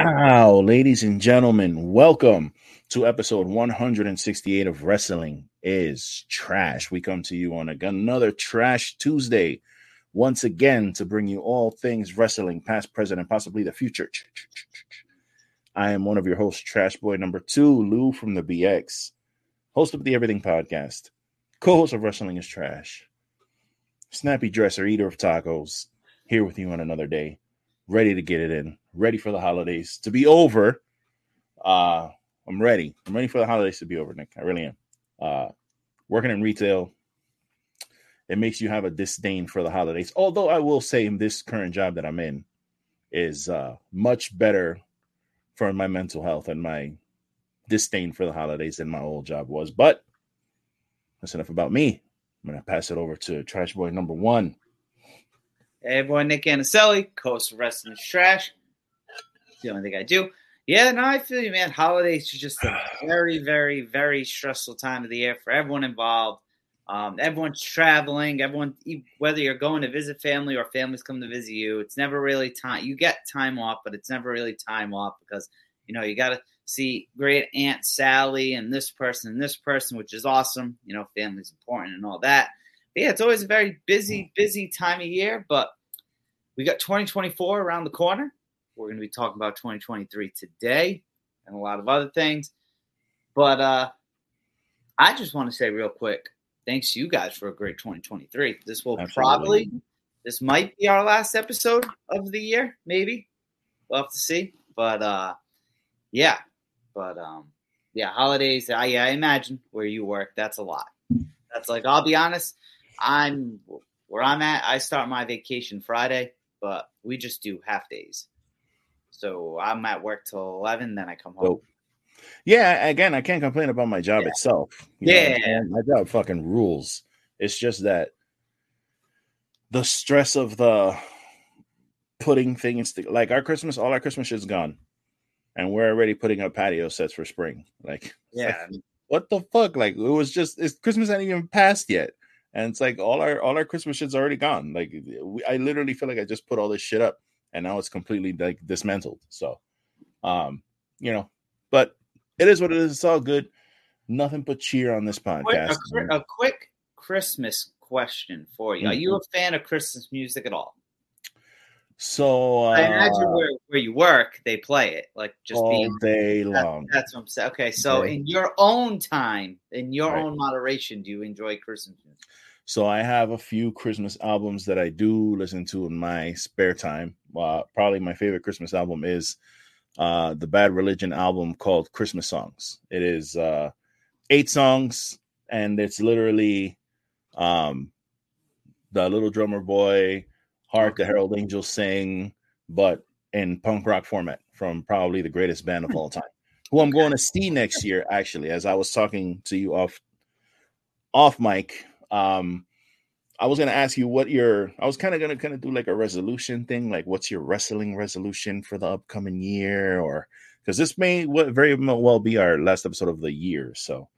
Wow, ladies and gentlemen, welcome to episode 168 of Wrestling is Trash. We come to you on another Trash Tuesday once again to bring you all things wrestling, past, present, and possibly the future. I am one of your hosts, Trash Boy number two, Lou from the BX, host of the Everything Podcast, co host of Wrestling is Trash, snappy dresser, eater of tacos, here with you on another day, ready to get it in, ready for the holidays to be over. Uh, I'm ready. I'm ready for the holidays to be over, Nick. I really am. Uh, working in retail, it makes you have a disdain for the holidays. Although I will say, in this current job that I'm in, is uh, much better for my mental health and my disdain for the holidays than my old job was. But that's enough about me. I'm gonna pass it over to Trash Boy number one. Hey everyone, Nick Anicelli, of Wrestling Trash. The only thing I do. Yeah, no, I feel you, man. Holidays are just a very, very, very stressful time of the year for everyone involved. Um, everyone's traveling. Everyone, whether you're going to visit family or families come to visit you, it's never really time. You get time off, but it's never really time off because you know you got to see great Aunt Sally and this person and this person, which is awesome. You know, family's important and all that. Yeah, it's always a very busy, busy time of year. But we got 2024 around the corner. We're going to be talking about 2023 today and a lot of other things. But uh, I just want to say real quick, thanks to you guys for a great 2023. This will Absolutely. probably, this might be our last episode of the year, maybe. We'll have to see. But uh, yeah, but um, yeah, holidays. I, I imagine where you work, that's a lot. That's like I'll be honest. I'm where I'm at. I start my vacation Friday, but we just do half days. So I'm at work till eleven, then I come home. yeah, again, I can't complain about my job yeah. itself. You yeah, know, my job fucking rules. It's just that the stress of the putting things to, like our Christmas, all our Christmas shit's gone, and we're already putting up patio sets for spring. Like, yeah, like, what the fuck? Like, it was just it's Christmas hadn't even passed yet, and it's like all our all our Christmas shit's already gone. Like, we, I literally feel like I just put all this shit up and now it's completely like dismantled. So, um, you know, but it is what it is. It's all good. Nothing but cheer on this podcast. Quick, a, a, quick Christmas question for you: mm-hmm. Are you a fan of Christmas music at all? So uh, I imagine where, where you work, they play it like just all being, day long. That's what I'm saying. Okay, so in your own time, in your right. own moderation, do you enjoy Christmas music? So I have a few Christmas albums that I do listen to in my spare time. Uh, probably my favorite Christmas album is uh, the Bad Religion album called Christmas Songs. It is uh, eight songs, and it's literally um, the Little Drummer Boy, Hark the Herald Angels Sing, but in punk rock format from probably the greatest band of all time. Who I'm going to see next year, actually, as I was talking to you off off mic um, I was gonna ask you what your I was kind of gonna kind of do like a resolution thing, like what's your wrestling resolution for the upcoming year, or because this may very well be our last episode of the year. So,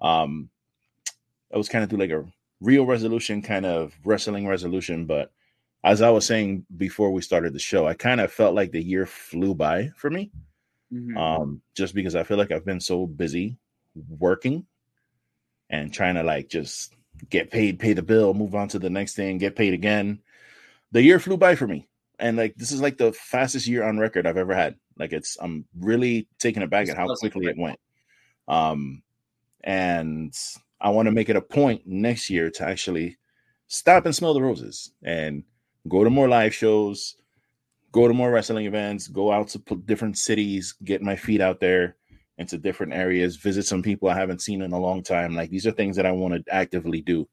um, I was kind of do like a real resolution, kind of wrestling resolution. But as I was saying before we started the show, I kind of felt like the year flew by for me, mm-hmm. um, just because I feel like I've been so busy working and trying to like just get paid, pay the bill, move on to the next thing, get paid again. The year flew by for me. And like this is like the fastest year on record I've ever had. Like it's I'm really taken aback at how quickly it went. Um and I want to make it a point next year to actually stop and smell the roses and go to more live shows, go to more wrestling events, go out to different cities, get my feet out there, into different areas, visit some people I haven't seen in a long time. Like these are things that I want to actively do.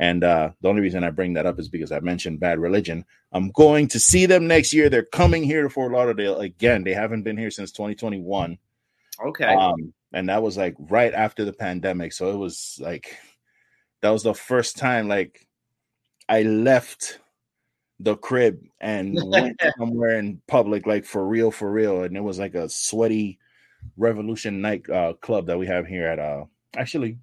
And uh, the only reason I bring that up is because I mentioned Bad Religion. I'm going to see them next year. They're coming here to Fort Lauderdale again. They haven't been here since 2021. Okay. Um, and that was like right after the pandemic. So it was like that was the first time like I left the crib and went somewhere in public, like for real, for real. And it was like a sweaty Revolution Night uh, Club that we have here at uh actually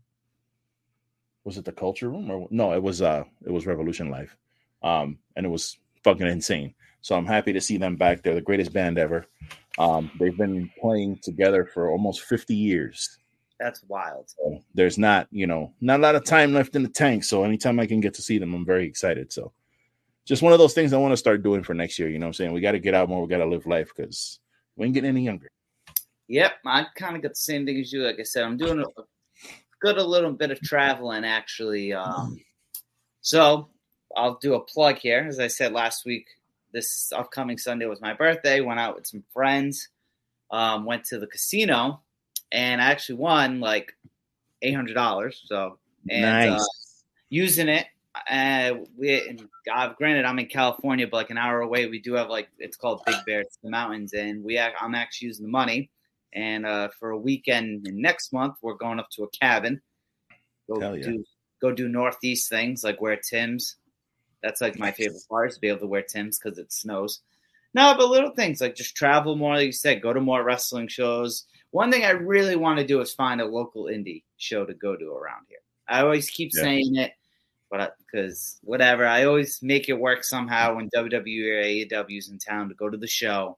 was it the Culture Room or no? It was uh it was Revolution Live. um, and it was fucking insane. So I'm happy to see them back. They're the greatest band ever. Um, they've been playing together for almost 50 years. That's wild. So there's not, you know, not a lot of time left in the tank. So anytime I can get to see them, I'm very excited. So just one of those things I want to start doing for next year. You know what I'm saying? We got to get out more. We got to live life because we ain't getting any younger. Yep. I kind of got the same thing as you. Like I said, I'm doing a good a little bit of traveling actually. Um, so I'll do a plug here. As I said last week, this upcoming Sunday was my birthday. Went out with some friends. Um, went to the casino and I actually won like eight hundred dollars. So and uh, nice. uh, using it. Uh, we and, uh, granted I'm in California, but like an hour away, we do have like it's called Big Bear, it's the mountains, and we I'm actually using the money. And uh, for a weekend next month, we're going up to a cabin. Go Hell yeah. do go do northeast things like wear Tim's. That's like my favorite part is to be able to wear Tim's because it snows. No, but little things like just travel more, like you said, go to more wrestling shows. One thing I really want to do is find a local indie show to go to around here. I always keep Yeah. saying it, but because whatever, I always make it work somehow when WWE or AEW's in town to go to the show.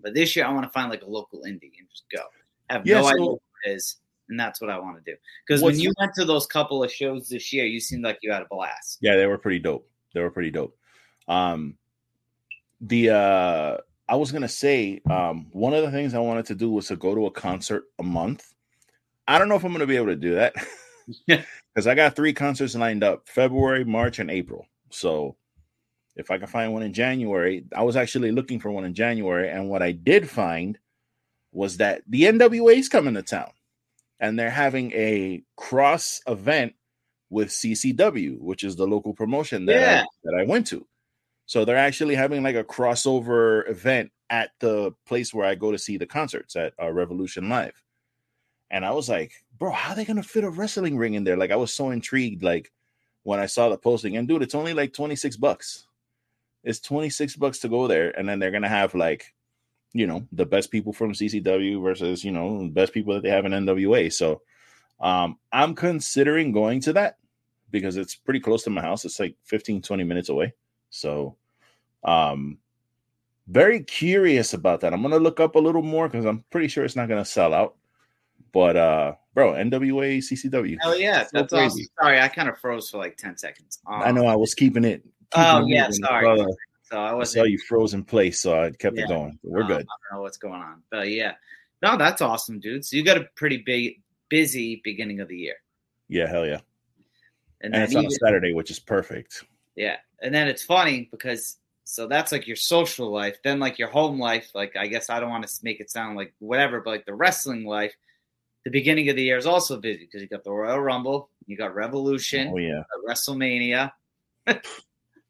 But this year, I want to find like a local indie and just go. Have Yeah, no so- idea what it is, and that's what I want to do. Because when you went to those couple of shows this year, you seemed like you had a blast. Yeah, they were pretty dope. They were pretty dope. Um, the uh, I was gonna say um, one of the things I wanted to do was to go to a concert a month. I don't know if I'm gonna be able to do that because I got three concerts lined up: February, March, and April. So if I can find one in January, I was actually looking for one in January, and what I did find was that the NWA is coming to town, and they're having a cross event with CCW, which is the local promotion that Yeah. I, that I went to. So they're actually having like a crossover event at the place where I go to see the concerts at uh, Revolution Live. And I was like, bro, how are they gonna fit a wrestling ring in there? Like I was so intrigued, like when I saw the posting. And dude, it's only like 26 bucks. It's 26 bucks to go there, and then they're gonna have like, you know, the best people from CCW versus, you know, best people that they have in NWA. So um, I'm considering going to that because it's pretty close to my house. It's like 15, 20 minutes away. So um very curious about that. I'm gonna look up a little more because I'm pretty sure it's not gonna sell out. But uh bro, NWA CCW. Hell yeah, So that's crazy. awesome. Sorry, I kind of froze for like ten seconds. Um, I know I was keeping it. Oh, keeping it yeah, sorry. Saw, So I was saw you froze in place, so I kept Yeah. it going. We're Um, good. I don't know what's going on, but yeah, no, that's awesome, dude. So you got a pretty big, busy beginning of the year, Yeah, hell yeah. and, And it's on a Saturday, which is perfect. yeah, and then it's funny because so that's like your social life. Then like your home life, like I guess I don't want to make it sound like whatever, but like the wrestling life. The beginning of the year is also busy because you got the Royal Rumble, you got Revolution, Oh yeah. WrestleMania.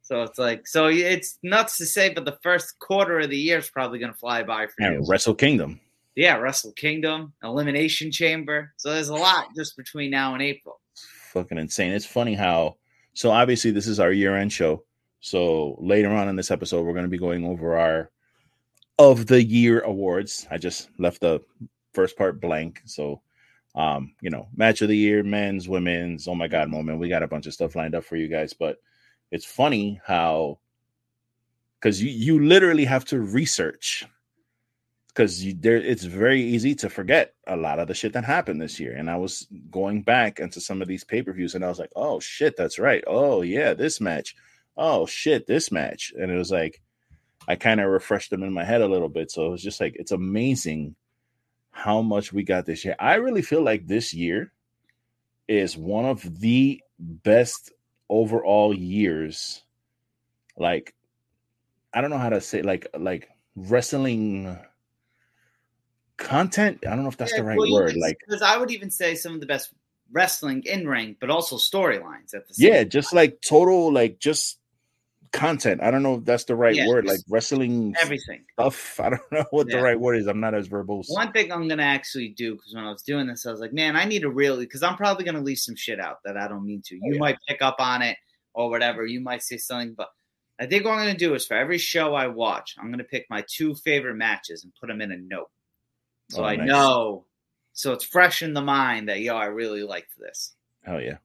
so it's like, so it's nuts to say, but the first quarter of the year is probably going to fly by for you. Wrestle Kingdom. Yeah, Wrestle Kingdom, Elimination Chamber. So there's a lot just between now and April. fucking insane. It's funny how so obviously this is our year-end show. So later on in this episode, we're going to be going over our of the year awards. I just left the first part blank. So um, you know, match of the year, men's, women's, oh my god moment. We got a bunch of stuff lined up for you guys, but it's funny how because you you literally have to research because you there it's very easy to forget a lot of the shit that happened this year. And I was going back into some of these pay-per-views and I was like, oh shit, that's right. Oh yeah, this match. Oh shit, this match. And it was like I kind of refreshed them in my head a little bit. So it was just like it's amazing how much we got this year. I really feel like this year is one of the best overall years. Like I don't know how to say like like wrestling content. I don't know if that's the right word. Like because I would even say some of the best wrestling in ring, but also storylines at the same. yeah, just like total like just content. I don't know if that's the right Yeah, word. Like wrestling everything. stuff. I don't know what the right word is. I'm not as verbose. One thing I'm gonna actually do because when I was doing this, I was like, man, I need to really because I'm probably gonna leave some shit out that I don't mean to. Oh, you Oh, yeah. might pick up on it or whatever. You might say something, but I think what I'm gonna do is for every show I watch, I'm gonna pick my two favorite matches and put them in a note, so Oh, I nice. know, so it's fresh in the mind that yo, I really liked this. Oh yeah.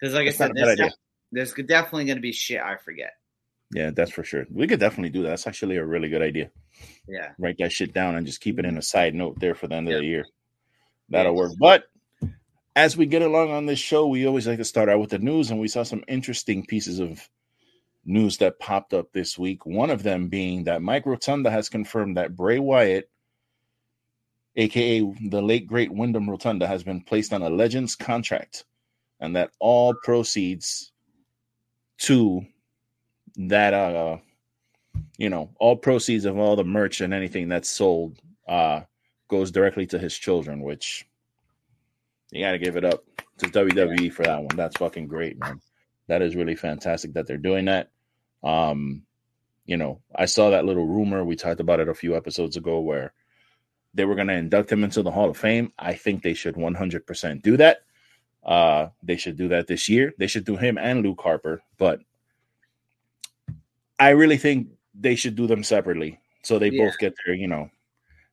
Because like That's I said, there's, def- there's definitely gonna be shit I forget. Yeah, that's for sure. We could definitely do that. That's actually a really good idea. Yeah. Write that shit down and just keep it in a side note there for the end of the year. That'll Yeah. work. But as we get along on this show, we always like to start out with the news, and we saw some interesting pieces of news that popped up this week. One of them being that Mike Rotunda has confirmed that Bray Wyatt, aka the late great Wyndham Rotunda, has been placed on a Legends contract, and that all proceeds to that uh you know all proceeds of all the merch and anything that's sold uh goes directly to his children which you got to give it up to WWE for that one. That's fucking great man. That is really fantastic that they're doing that. Um you know i saw that little rumor. We talked about it a few episodes ago where they were going to induct him into the hall of fame. I think they should 100% do that. Uh they should do that this year. They should do him and luke harper but I really think they should do them separately so they Yeah. both get their, you know,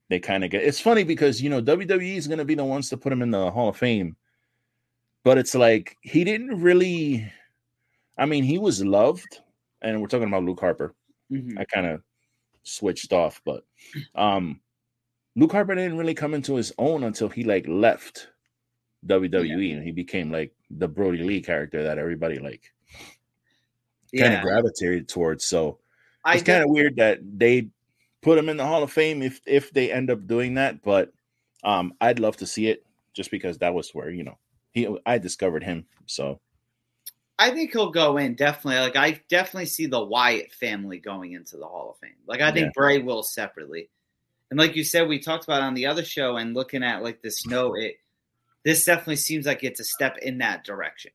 they kind of get. It's funny because you know WWE is going to be the ones to put him in the Hall of Fame, but it's like he didn't really. I mean, he was loved, and we're talking about Luke Harper. Mhm. I kind of switched off, but um Luke Harper didn't really come into his own until he like left WWE and he became like the Brody Lee character that everybody like kind of gravitated towards. So it's kind of weird that they put him in the Hall of Fame if if they end up doing that. But um, I'd love to see it just because that was where you know he I discovered him. So I think he'll go in definitely. Like I definitely see the Wyatt family going into the Hall of Fame. Like I think Yeah. Bray will separately. And like you said, we talked about on the other show and looking at like this note, it this definitely seems like it's a step in that direction.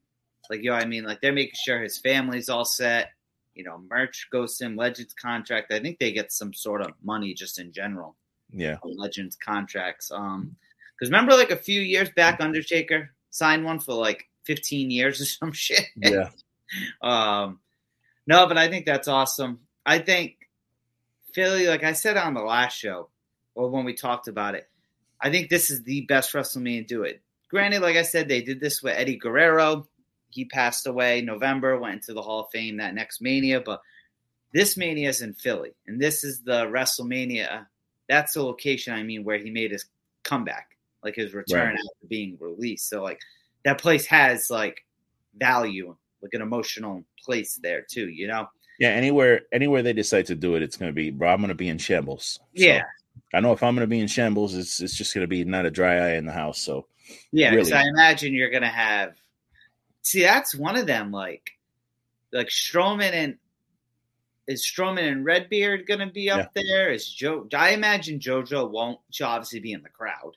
Like you know what I mean? Like they're making sure his family's all set. You know, merch goes to him, Legends contract. I think they get some sort of money just in general. yeah, Legends contracts. Um, because remember, like a few years back, Undertaker signed one for like 15 years or some shit. yeah, Um, no, but I think that's awesome. I think Philly, like I said on the last show, or when we talked about it, I think this is the best WrestleMania to do it. Granted, like I said, they did this with Eddie Guerrero. He passed away November, went into the Hall of Fame that next Mania, but this Mania is in Philly, and this is the WrestleMania. That's the location, I mean, where he made his comeback, like his return Right. after being released. So, like, that place has like value, like an emotional place there too. You know? yeah. Anywhere anywhere they decide to do it, it's gonna be bro. I'm gonna be in shambles. So, Yeah, I know if I'm gonna be in shambles, it's it's just gonna be not a dry eye in the house. So yeah. Because Really. I imagine you're gonna have. See, that's one of them. Like, like Strowman and is Strowman and Redbeard gonna be up there? Is Joe? I imagine JoJo won't. She'll obviously be in the crowd,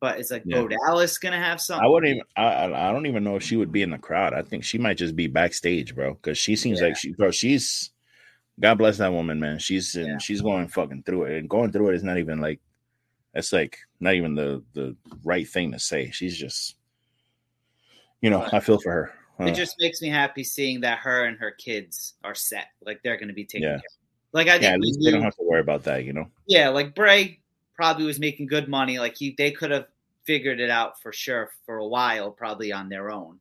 but is like Yeah. Bo Dallas gonna have something? I wouldn't even. I I I don't even know if she would be in the crowd. I think she might just be backstage, bro. Because she seems Yeah. like she, bro. She's God bless that woman, man. She's in, Yeah. she's going fucking through it, and going through it is not even like that's like not even the the right thing to say. She's just, you know, I feel for her. It Uh, just makes me happy seeing that her and her kids are set. Like they're going to be taken Yeah. care. of. Like I think yeah, at least they don't have to worry about that, you know. yeah, like Bray probably was making good money. Like he, they could have figured it out for sure for a while, probably on their own.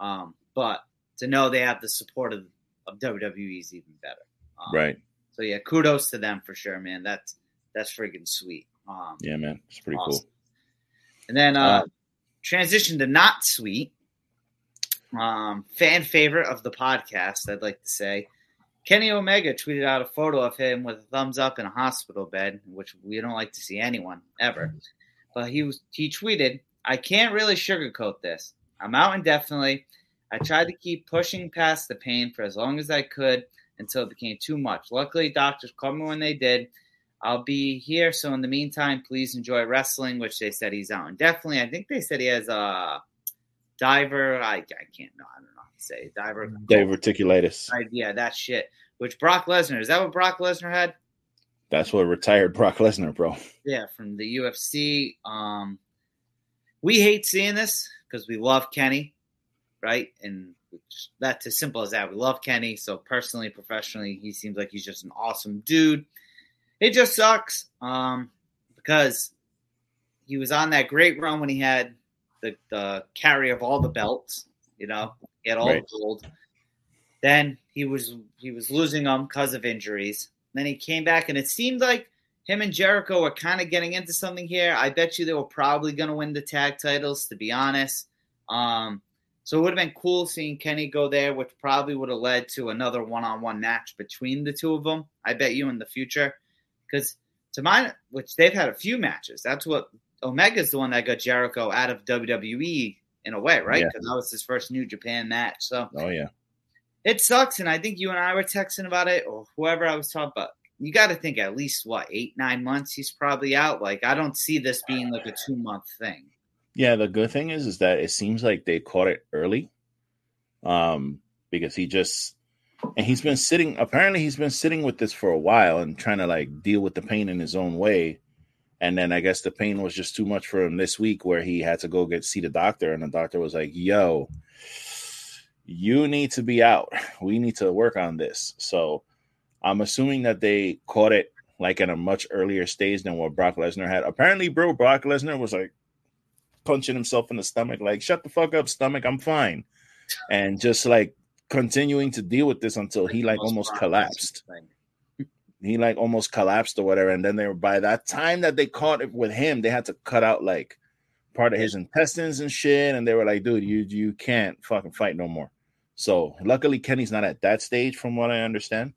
Um, but to know they have the support of, of WWE is even better. Um, Right? So yeah, kudos to them for sure, man. That's that's freaking sweet. Um, Yeah, man. It's pretty Awesome. And then uh, Uh, transition to not sweet. Um, fan favorite of the podcast, I'd like to say. Kenny Omega tweeted out a photo of him with a thumbs up in a hospital bed, which we don't like to see anyone ever. But he was he tweeted, I can't really sugarcoat this. I'm out indefinitely. I tried to keep pushing past the pain for as long as I could until it became too much. Luckily, doctors called me when they did. I'll be here. So in the meantime, please enjoy wrestling, which they said he's out indefinitely. I think they said he has a diver. I, I can't know. I don't know how to say diver. Diverticulitis. I- yeah, that shit. Which Brock Lesnar is that what Brock Lesnar had? That's what retired Brock Lesnar, bro. Yeah, from the UFC. Um, we hate seeing this because we love Kenny, right? And that's as simple as that. We love Kenny. So personally, professionally, he seems like he's just an awesome dude. It just sucks um, because he was on that great run when he had the, the carry of all the belts. You know, he had all Right. the gold. Then he was he was losing them because of injuries. Then he came back, and it seemed like him and Jericho were kind of getting into something here. I bet you they were probably going to win the tag titles, to be honest. Um, so it would have been cool seeing Kenny go there, which probably would have led to another one-on-one match between the two of them. I bet you in the future, because to mine, which they've had a few matches. That's what Omega's the one that got Jericho out of WWE in a way, right? Because yeah. that was his first New Japan match. So, oh yeah, it sucks. And I think you and I were texting about it, or whoever I was talking about. You got to think at least what eight, nine months. He's probably out. Like I don't see this being like a two month thing. Yeah, the good thing is, is that it seems like they caught it early, um, because he just and he's been sitting. Apparently, he's been sitting with this for a while and trying to like deal with the pain in his own way. And then I guess the pain was just too much for him this week, where he had to go get see the doctor, and the doctor was like, "Yo, you need to be out. We need to work on this." So I'm assuming that they caught it like at a much earlier stage than what Brock Lesnar had. Apparently, bro, Brock Lesnar was like punching himself in the stomach, like, shut the fuck up, stomach, I'm fine. And just like continuing to deal with this until he like almost collapsed. He like almost collapsed or whatever. And then they were by that time that they caught it with him, they had to cut out like part of his intestines and shit. And they were like, dude, you you can't fucking fight no more. So luckily Kenny's not at that stage, from what I understand.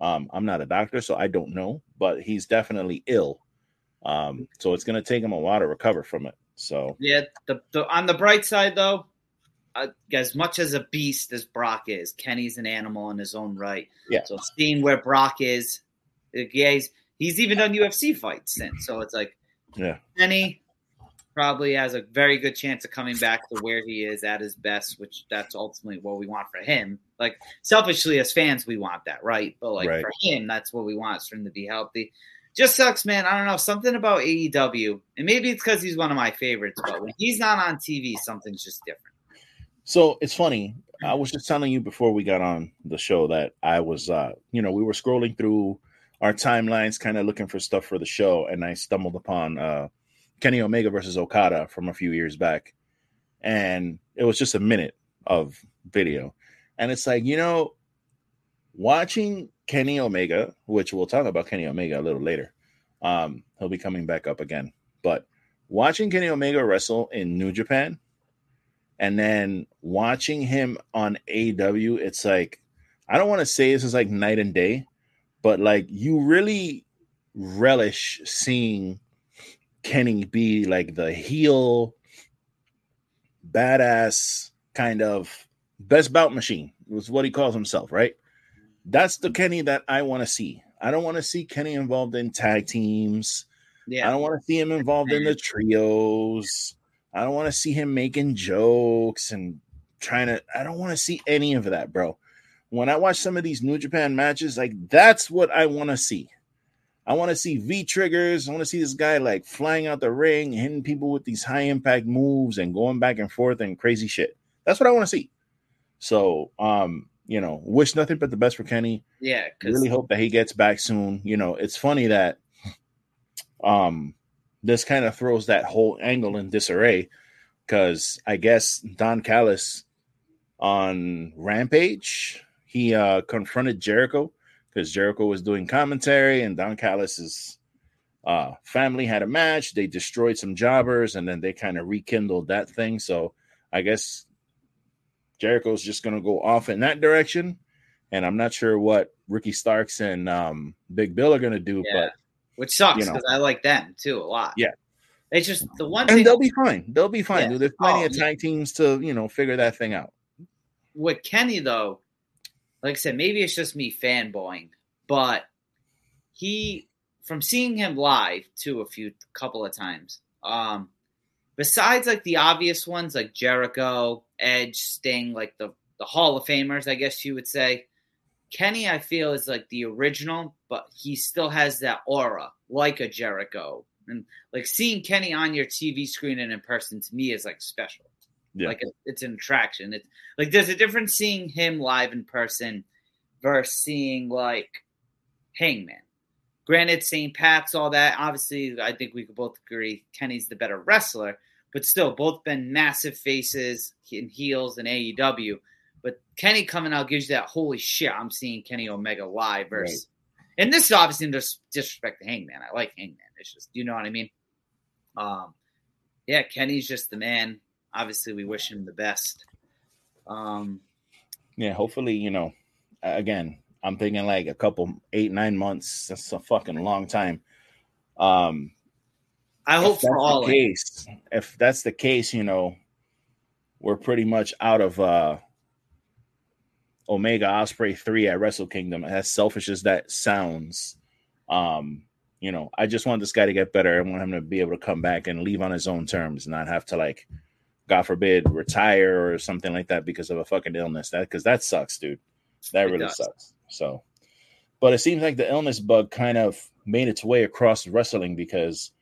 Um, I'm not a doctor, so I don't know, but he's definitely ill. Um, so it's gonna take him a while to recover from it. So yeah, the, the on the bright side though, uh, as much as a beast as Brock is, Kenny's an animal in his own right. Yeah. So seeing where Brock is, yeah, he's, he's even done UFC fights since. So it's like, yeah, Kenny probably has a very good chance of coming back to where he is at his best, which that's ultimately what we want for him. Like selfishly as fans, we want that, right? But like right. for him, that's what we want for him to be healthy. Just sucks, man. I don't know something about AEW, and maybe it's because he's one of my favorites. But when he's not on TV, something's just different. So it's funny. I was just telling you before we got on the show that I was, uh, you know, we were scrolling through our timelines, kind of looking for stuff for the show, and I stumbled upon uh, Kenny Omega versus Okada from a few years back, and it was just a minute of video, and it's like you know, watching Kenny Omega, which we'll talk about Kenny Omega a little later. Um, he'll be coming back up again, but watching Kenny Omega wrestle in New Japan, and then watching him on AW, it's like I don't want to say this is like night and day, but like you really relish seeing Kenny be like the heel, badass kind of best bout machine was what he calls himself, right? That's the Kenny that I want to see. I don't want to see Kenny involved in tag teams. Yeah. I don't want to see him involved in the trios. I don't want to see him making jokes and trying to I don't want to see any of that, bro. When I watch some of these New Japan matches, like that's what I want to see. I want to see V triggers. I want to see this guy like flying out the ring, hitting people with these high impact moves and going back and forth and crazy shit. That's what I want to see. So, um, you know, wish nothing but the best for Kenny. Yeah, really hope that he gets back soon. You know, it's funny that um this kind of throws that whole angle in disarray because I guess Don Callis on Rampage he uh confronted Jericho because Jericho was doing commentary and Don Callis's uh, family had a match. They destroyed some jobbers and then they kind of rekindled that thing. So I guess Jericho's just going to go off in that direction. And I'm not sure what Ricky Starks and um, Big Bill are going to do, yeah. but which sucks because you know. I like them too a lot. Yeah. It's just the one and they'll be fine. They'll be fine. Yeah. There's plenty oh, of tag yeah. teams to, you know, figure that thing out. With Kenny though, like I said, maybe it's just me fanboying, but he from seeing him live too a few couple of times. Um, besides like the obvious ones like Jericho, Edge, Sting, like the the Hall of Famers, I guess you would say. Kenny, I feel, is like the original, but he still has that aura like a Jericho. And like seeing Kenny on your TV screen and in person to me is like special. Yeah. Like it's an attraction. It's like there's a difference seeing him live in person versus seeing like Hangman. Granted, St. Pat's, all that. Obviously, I think we could both agree Kenny's the better wrestler, but still, both been massive faces and heels in AEW. But Kenny coming out gives you that holy shit. I'm seeing Kenny Omega live versus, right. and this is obviously just disrespect to Hangman. I like Hangman. It's just you know what I mean. Um, yeah, Kenny's just the man. Obviously, we wish him the best. Um, yeah, hopefully, you know, again, I'm thinking like a couple eight nine months. That's a fucking long time. Um, I hope for all case. If that's the case, you know, we're pretty much out of uh Omega Osprey three at Wrestle Kingdom. As selfish as that sounds, um, you know, I just want this guy to get better. I want him to be able to come back and leave on his own terms, not have to like, God forbid, retire or something like that because of a fucking illness. That because that sucks, dude. That it really does. sucks. So, but it seems like the illness bug kind of made its way across wrestling because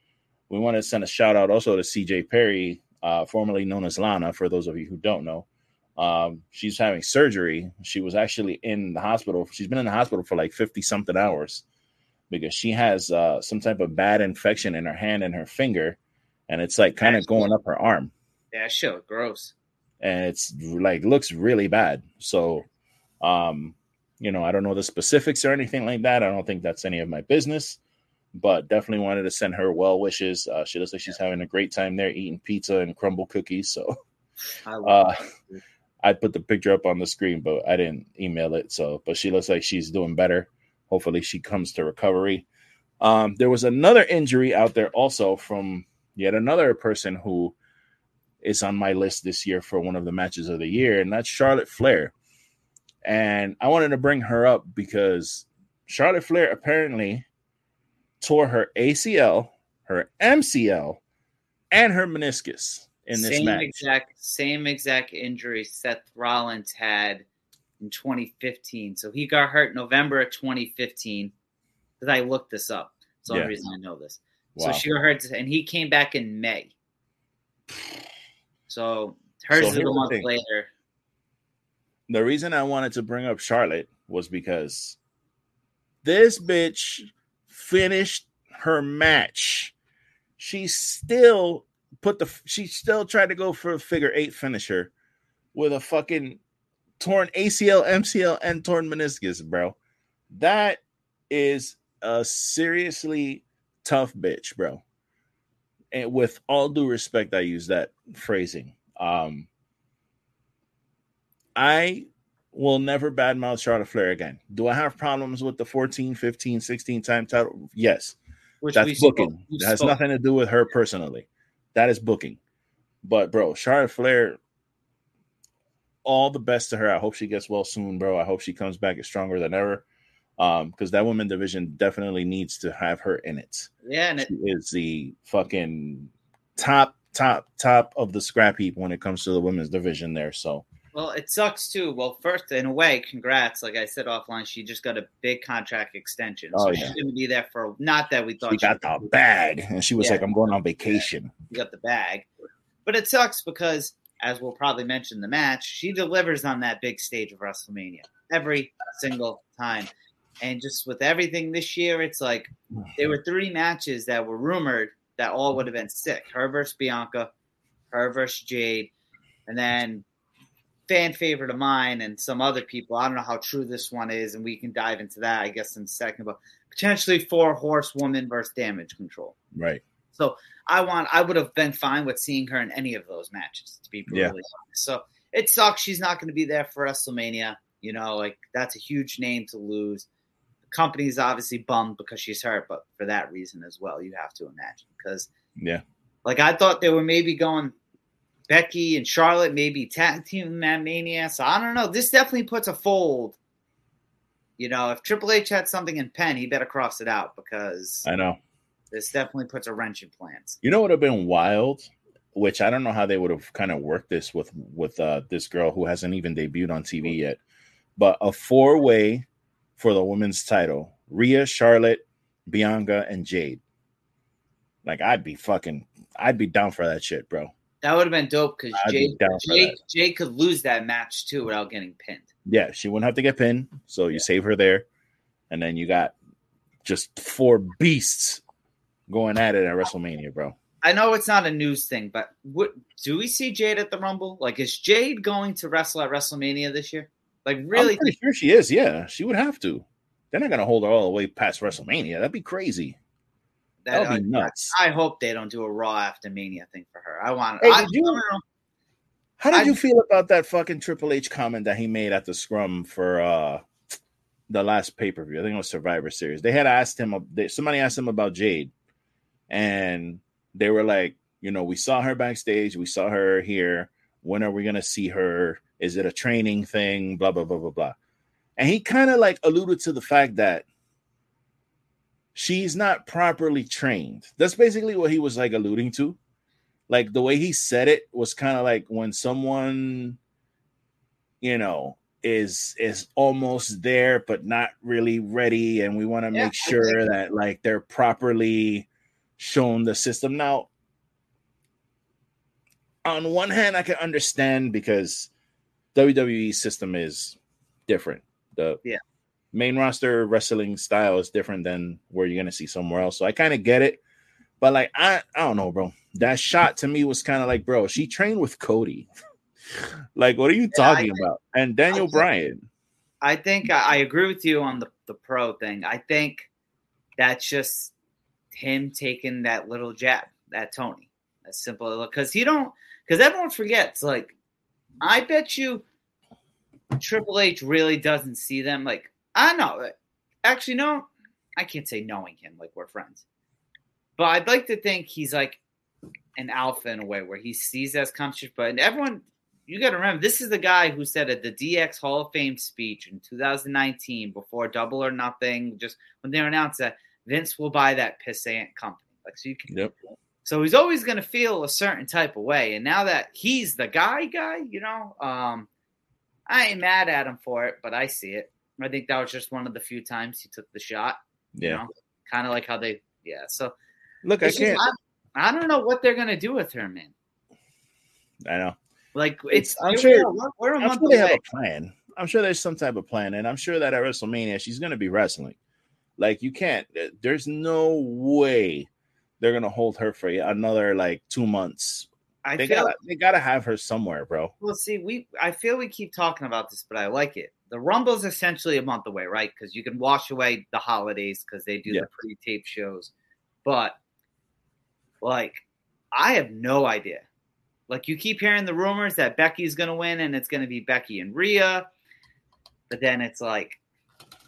we want to send a shout out also to CJ Perry, uh, formerly known as Lana, for those of you who don't know. Um, she's having surgery. She was actually in the hospital. She's been in the hospital for like 50 something hours because she has uh, some type of bad infection in her hand and her finger, and it's like kind of going up her arm. Yeah, sure, gross. And it's like looks really bad. So, um, you know, I don't know the specifics or anything like that. I don't think that's any of my business, but definitely wanted to send her well wishes. Uh, she looks like she's having a great time there eating pizza and Crumbl cookies. So, uh, I put the picture up on the screen, but I didn't email it. So, but she looks like she's doing better. Hopefully, she comes to recovery. Um, there was another injury out there also from yet another person who is on my list this year for one of the matches of the year, and that's Charlotte Flair. And I wanted to bring her up because Charlotte Flair apparently tore her ACL, her MCL, and her meniscus in this same match. Exact, same exact injury Seth Rollins had in 2015. So he got hurt November of 2015. Because I looked this up. That's the only reason I know this. Wow. So she got hurt, and he came back in May. So hers so is a month later. The reason I wanted to bring up Charlotte was because this bitch finished her match. She still put the she still tried to go for a figure eight finisher with a fucking torn ACL, MCL, and torn meniscus, bro. That is a seriously tough bitch, bro. And with all due respect, I use that phrasing. Um, I will never badmouth Charlotte Flair again. Do I have problems with the 14, 15, 16 time title? Yes. Which That's booking. It has spoke. nothing to do with her personally. That is booking. But bro, Charlotte Flair, all the best to her. I hope she gets well soon, bro. I hope she comes back as stronger than ever. Um, because that women division definitely needs to have her in it. Yeah, and it she is the fucking top, top, top of the scrap heap when it comes to the women's division there. So well, it sucks too. Well, first, in a way, congrats. Like I said offline, she just got a big contract extension. So oh, yeah. she's going to be there for not that we thought she, she got the bag. And she was yeah. like, I'm going on vacation. You got the bag. But it sucks because, as we'll probably mention the match, she delivers on that big stage of WrestleMania every single time. And just with everything this year, it's like there were three matches that were rumored that all would have been sick. Her versus Bianca, her versus Jade, and then fan favorite of mine and some other people. I don't know how true this one is, and we can dive into that, I guess, in a second. But potentially four horsewoman versus damage control. Right. So I want I would have been fine with seeing her in any of those matches, to be brutally yeah. honest. So it sucks she's not going to be there for WrestleMania. You know, like that's a huge name to lose. Company's obviously bummed because she's hurt, but for that reason as well, you have to imagine. Because yeah, like I thought they were maybe going Becky and Charlotte maybe tag team that Mania. So I don't know. This definitely puts a fold. You know, if Triple H had something in pen, he better cross it out because I know this definitely puts a wrench in plans. You know what would have been wild, which I don't know how they would have kind of worked this with with uh, this girl who hasn't even debuted on TV yet, but a four way for the women's title: Rhea, Charlotte, Bianca, and Jade. Like I'd be fucking, I'd be down for that shit, bro. That would have been dope because Jake, Jake, Jake could lose that match too without getting pinned. Yeah, she wouldn't have to get pinned, so you yeah. save her there, and then you got just four beasts going at it at WrestleMania, bro. I know it's not a news thing, but what do we see Jade at the Rumble? Like, is Jade going to wrestle at WrestleMania this year? Like, really? I'm pretty sure she is. Yeah, she would have to. They're not gonna hold her all the way past WrestleMania. That'd be crazy. That would be nuts. I, I, hope they don't do a Raw after Mania thing for her. I want. Hey, I, did you, how did I, you feel about that fucking Triple H comment that he made at the scrum for uh the last pay per view? I think it was Survivor Series. They had asked him. Somebody asked him about Jade, and they were like, you know, we saw her backstage. We saw her here. When are we gonna see her? Is it a training thing? Blah blah blah blah blah. And he kind of like alluded to the fact that she's not properly trained. That's basically what he was like alluding to. Like the way he said it was kind of like when someone, you know, is is almost there but not really ready, and we want to yeah, make sure that like they're properly shown the system. Now, on one hand, I can understand because WWE system is different. The yeah. main roster wrestling style is different than where you're gonna see somewhere else. So I kind of get it. But like I I don't know, bro. That shot to me was kind of like, bro, she trained with Cody. like, what are you yeah, talking about? And Daniel I Bryan. I think I agree with you on the, the pro thing. I think that's just him taking that little jab at Tony. That's simple because he don't because everyone forgets. Like, I bet you Triple H really doesn't see them. Like, I know. Actually, no, I can't say knowing him. Like, we're friends. But I'd like to think he's like an alpha in a way where he sees as conscious. But everyone, you got to remember, this is the guy who said at the DX Hall of Fame speech in 2019 before Double or Nothing, just when they announced that Vince will buy that pissant company. Like, so you can. Yep. So he's always going to feel a certain type of way. And now that he's the guy, guy, you know, um, I ain't mad at him for it, but I see it. I think that was just one of the few times he took the shot. Yeah. You know? Kind of like how they, yeah. So look, I can't. Just, I, I, don't know what they're gonna do with her, man. I know. Like it's. I'm sure. We're, we're I'm sure they have a plan. I'm sure there's some type of plan, and I'm sure that at WrestleMania she's gonna be wrestling. Like you can't. There's no way they're gonna hold her for another like two months I they feel, gotta they gotta have her somewhere, bro. Well, see, we I feel we keep talking about this, but I like it. The Rumble's essentially a month away, right? Because you can wash away the holidays because they do yeah. the pre-tape shows. But like, I have no idea. Like, you keep hearing the rumors that Becky's gonna win, and it's gonna be Becky and Rhea. But then it's like,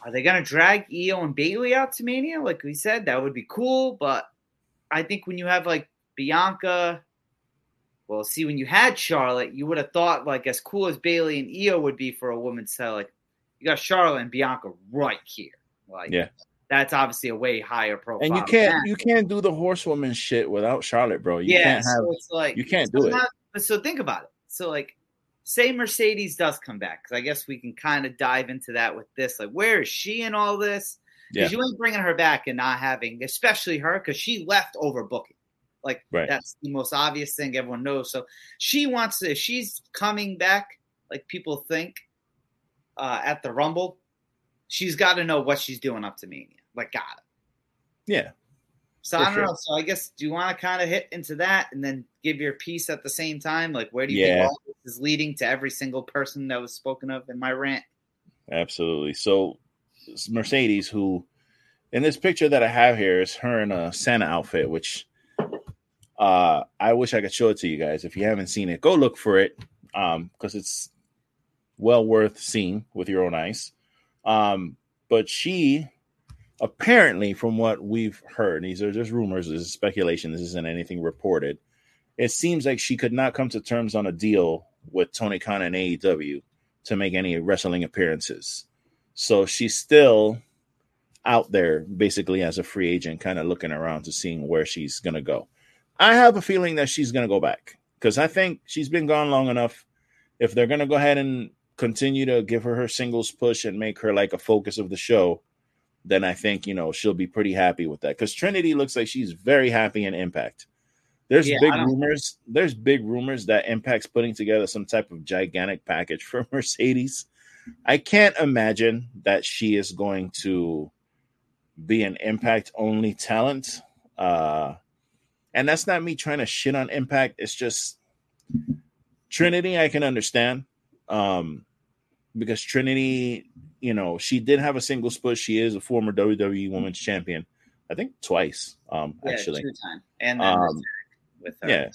are they gonna drag Io and Bayley out to Mania? Like we said, that would be cool. But I think when you have like Bianca well, see, when you had Charlotte, you would have thought like as cool as Bayley and Io would be for a woman's title, like you got Charlotte and Bianca right here. Like, yeah, that's obviously a way higher profile. And you can't you can't do the horsewoman shit without Charlotte, bro. You yeah, can't have so it's like you can't do it. Not, but so think about it. So like, say Mercedes does come back, because I guess we can kind of dive into that with this. Like, where is she in all this? Because yeah. you ain't bringing her back and not having, especially her, because she left over booking. Like right. that's the most obvious thing everyone knows. So she wants to. If she's coming back, like people think, uh, at the Rumble, she's got to know what she's doing up to Mania. Like, got it. Yeah. So I don't sure. know. So I guess do you want to kind of hit into that and then give your piece at the same time? Like, where do you yeah. think all this is leading to every single person that was spoken of in my rant? Absolutely. So Mercedes, who in this picture that I have here is her in a Santa outfit, which uh, I wish I could show it to you guys. If you haven't seen it, go look for it um, because it's well worth seeing with your own eyes. Um, but she apparently, from what we've heard, these are just rumors, this is speculation, this isn't anything reported. It seems like she could not come to terms on a deal with Tony Khan and AEW to make any wrestling appearances. So she's still out there basically as a free agent, kind of looking around to seeing where she's going to go. I have a feeling that she's going to go back because I think she's been gone long enough. If they're going to go ahead and continue to give her her singles push and make her like a focus of the show, then I think you know she'll be pretty happy with that. Because Trinity looks like she's very happy in Impact. There's yeah, big rumors. There's big rumors that Impact's putting together some type of gigantic package for Mercedes. I can't imagine that she is going to be an Impact only talent. Uh, and that's not me trying to shit on Impact. It's just Trinity. I can understand, um, because Trinity, you know, she did have a singles push. She is a former WWE Women's Champion, I think twice, um, Yeah, actually. And then Um, with her. yeah.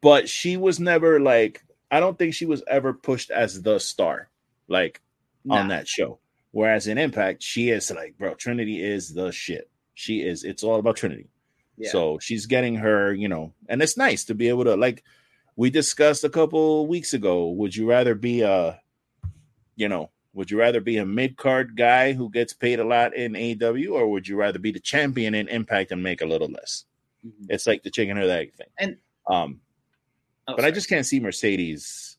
But she was never like. I don't think she was ever pushed as the star, like on that show. Whereas in Impact, she is like, bro, Trinity is the shit. She is. It's all about Trinity. Yeah. So she's getting her, you know, and it's nice to be able to like we discussed a couple weeks ago. Would you rather be a, you know, would you rather be a mid card guy who gets paid a lot in AW, or would you rather be the champion in Impact and make a little less? Mhm. It's like the chicken or the egg thing. And- um, Oh, but I just can't see Mercedes.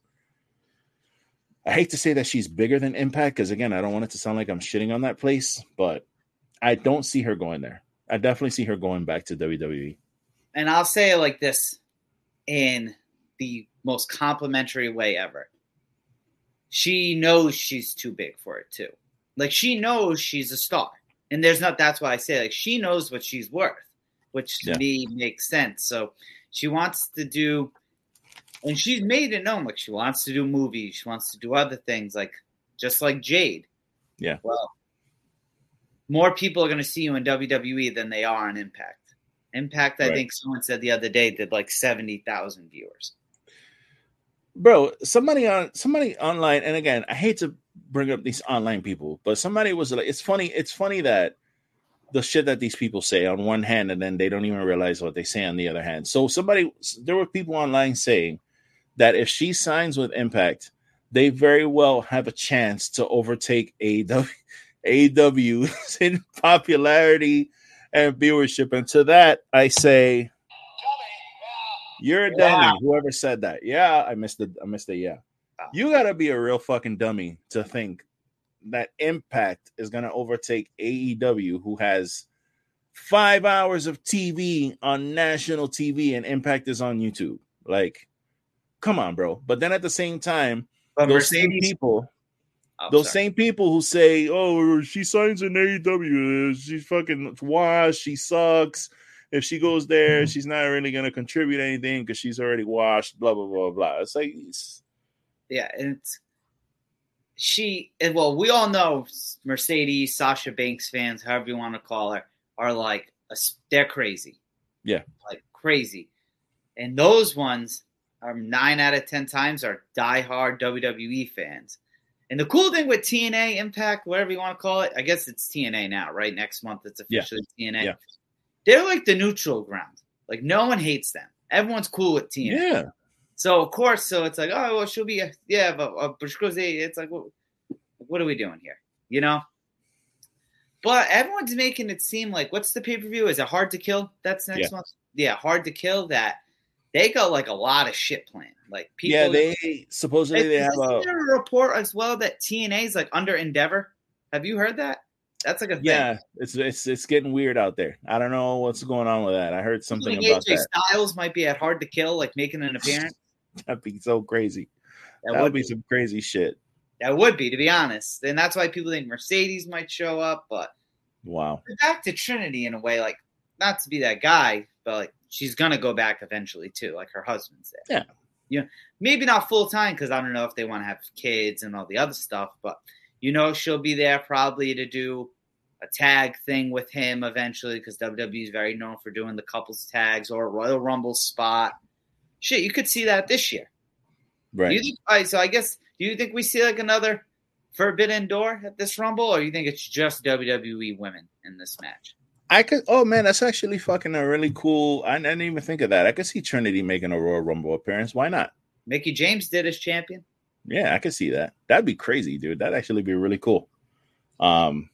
I hate to say that she's bigger than Impact because again, I don't want it to sound like I'm shitting on that place, but I don't see her going there. I definitely see her going back to. WWE. and I'll say it like this in the most complimentary way ever. She knows she's too big for it too. Like she knows she's a star. And there's not that's why I say like she knows what she's worth, which to Yeah. me makes sense. So she wants to do and she's made it known like she wants to do movies, she wants to do other things like just like Jade. Yeah. Well, more people are going to see you in WWE than they are on Impact. Impact, I Right. think someone said the other day, did like 70,000 viewers. Bro, somebody on somebody online, and again, I hate to bring up these online people, but somebody was like, it's funny, it's funny that the shit that these people say on one hand, and then they don't even realize what they say on the other hand. So somebody there were people online saying that if she signs with Impact, they very well have a chance to overtake AEW, AEW in popularity and viewership. And to that, I say, you're a dummy. Wow. Whoever said that, yeah, I missed the, I missed the yeah. Wow. You gotta be a real fucking dummy to think that Impact is gonna overtake AEW, who has five hours of TV on national TV, and Impact is on YouTube. Like, come on, bro. But then at the same time, But those same people, oh, those sorry. same people who say, "Oh, she signs in AEW, she's fucking washed, she sucks. If she goes there, mm-hmm. she's not really gonna contribute anything because she's already washed." Blah blah blah blah. It's like, it's, yeah, and it's, she, and well, we all know Mercedes, Sasha Banks fans, however you want to call her, are like, a s- they're crazy. Yeah. Like crazy. And those ones are nine out of 10 times are diehard WWE fans. And the cool thing with TNA Impact, whatever you want to call it, I guess it's TNA now, right? Next month it's Yeah. officially TNA. Yeah. They're like the neutral ground. Like no one hates them. Everyone's cool with TNA. yeah, So of course, so it's like, oh well, she'll be a, yeah, but uh, but she goes, hey, it's like, what, what are we doing here? You know. But everyone's making it seem like what's the pay per view? Is it hard to kill? That's next Yeah. month. Yeah, hard to kill. That they got like a lot of shit planned. Like people. yeah. They supposedly they have a a report as well that TNA is like under Endeavor? Have you heard that? That's like a thing. yeah. It's it's it's getting weird out there. I don't know what's going on with that. I heard something Like about AJ that. Styles might be at Hard to Kill, like making an appearance. That'd be so crazy. That, That would would be be. some crazy shit. That would be, to be honest. And that's why people think Mercedes might show up. But Wow. back to Trinity in a way, like not to be that guy, but like she's gonna go back eventually too, like her husband's there. Yeah. You know, maybe not full time because I don't know if they want to have kids and all the other stuff, but you know she'll be there probably to do a tag thing with him eventually because WWE is very known for doing the couples tags or a Royal Rumble spot. Shit, you could see that this year. Right. you think, right, so I guess do you think we see like another Forbidden Door at this Rumble, or you think it's just WWE women in this match? I could. Oh man, that's actually fucking a really cool. I, I didn't even think of that. I could see Trinity making a Royal Rumble appearance. Why not? Mickie James did as champion. Yeah, I could see that. That'd be crazy, dude. That'd actually be really cool. Um,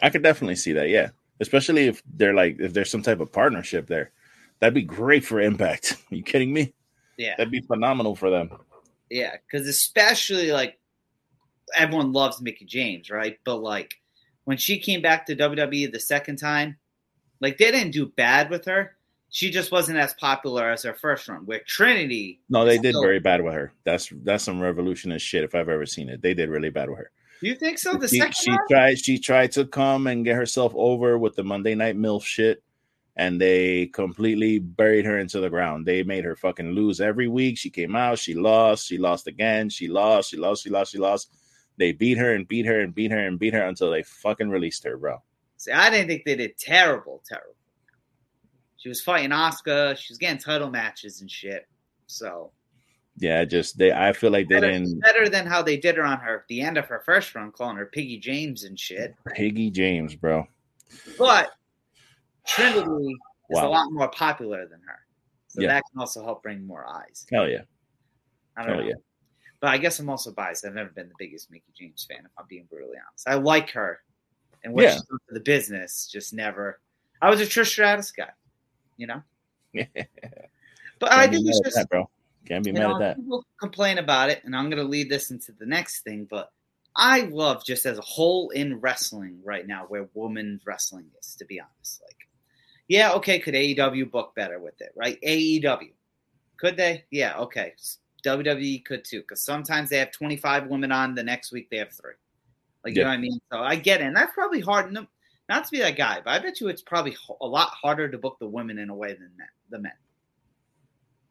I could definitely see that. Yeah, especially if they're like if there's some type of partnership there, that'd be great for Impact. Are you kidding me? Yeah, That'd be phenomenal for them. yeah, because especially like everyone loves Mickie James, right? But like when she came back to WWE the second time, like they didn't do bad with her. She just wasn't as popular as her first run. With Trinity, No, they did So- very bad with her. That's that's some revolutionist shit if I've ever seen it. They did really bad with her. do you think so? The she, second she run? tried she tried to come and get herself over with the Monday Night MILF shit. and they completely buried her into the ground. They made her fucking lose every week. She came out, she lost, she lost again, she lost, she lost, she lost, she lost. They beat her and beat her and beat her and beat her until they fucking released her, bro. See, I didn't think they did terrible, terrible. She was fighting Oscar. She was getting title matches and shit. So yeah, just they. I feel like they better, didn't better than how they did her on her the end of her first run, calling her Piggy James and shit. Piggy James, bro. But Trinity is Wow. a lot more popular than her, so Yeah. that can also help bring more eyes. Hell yeah, I don't hell know. yeah. But I guess I'm also biased. I've never been the biggest Mickie James fan, if I'm being brutally honest. I like her and what Yeah. she's done for the business, just never. I was a Trish Stratus guy, you know? But I Can't be think mad it's at just, that, bro. Can't be mad know, at that. people complain about it, and I'm going to lead this into the next thing, but I love just as a whole in wrestling right now where women's wrestling is, to be honest. Like, yeah, okay, could AEW book better with it, right? AEW. Could they? Yeah, okay. WWE could too, because sometimes they have 25 women on, the next week they have three. Like, you know what I mean? So I get it. And that's probably hard. no- Not to be that guy, but I bet you it's probably a lot harder to book the women in a way than men, the men.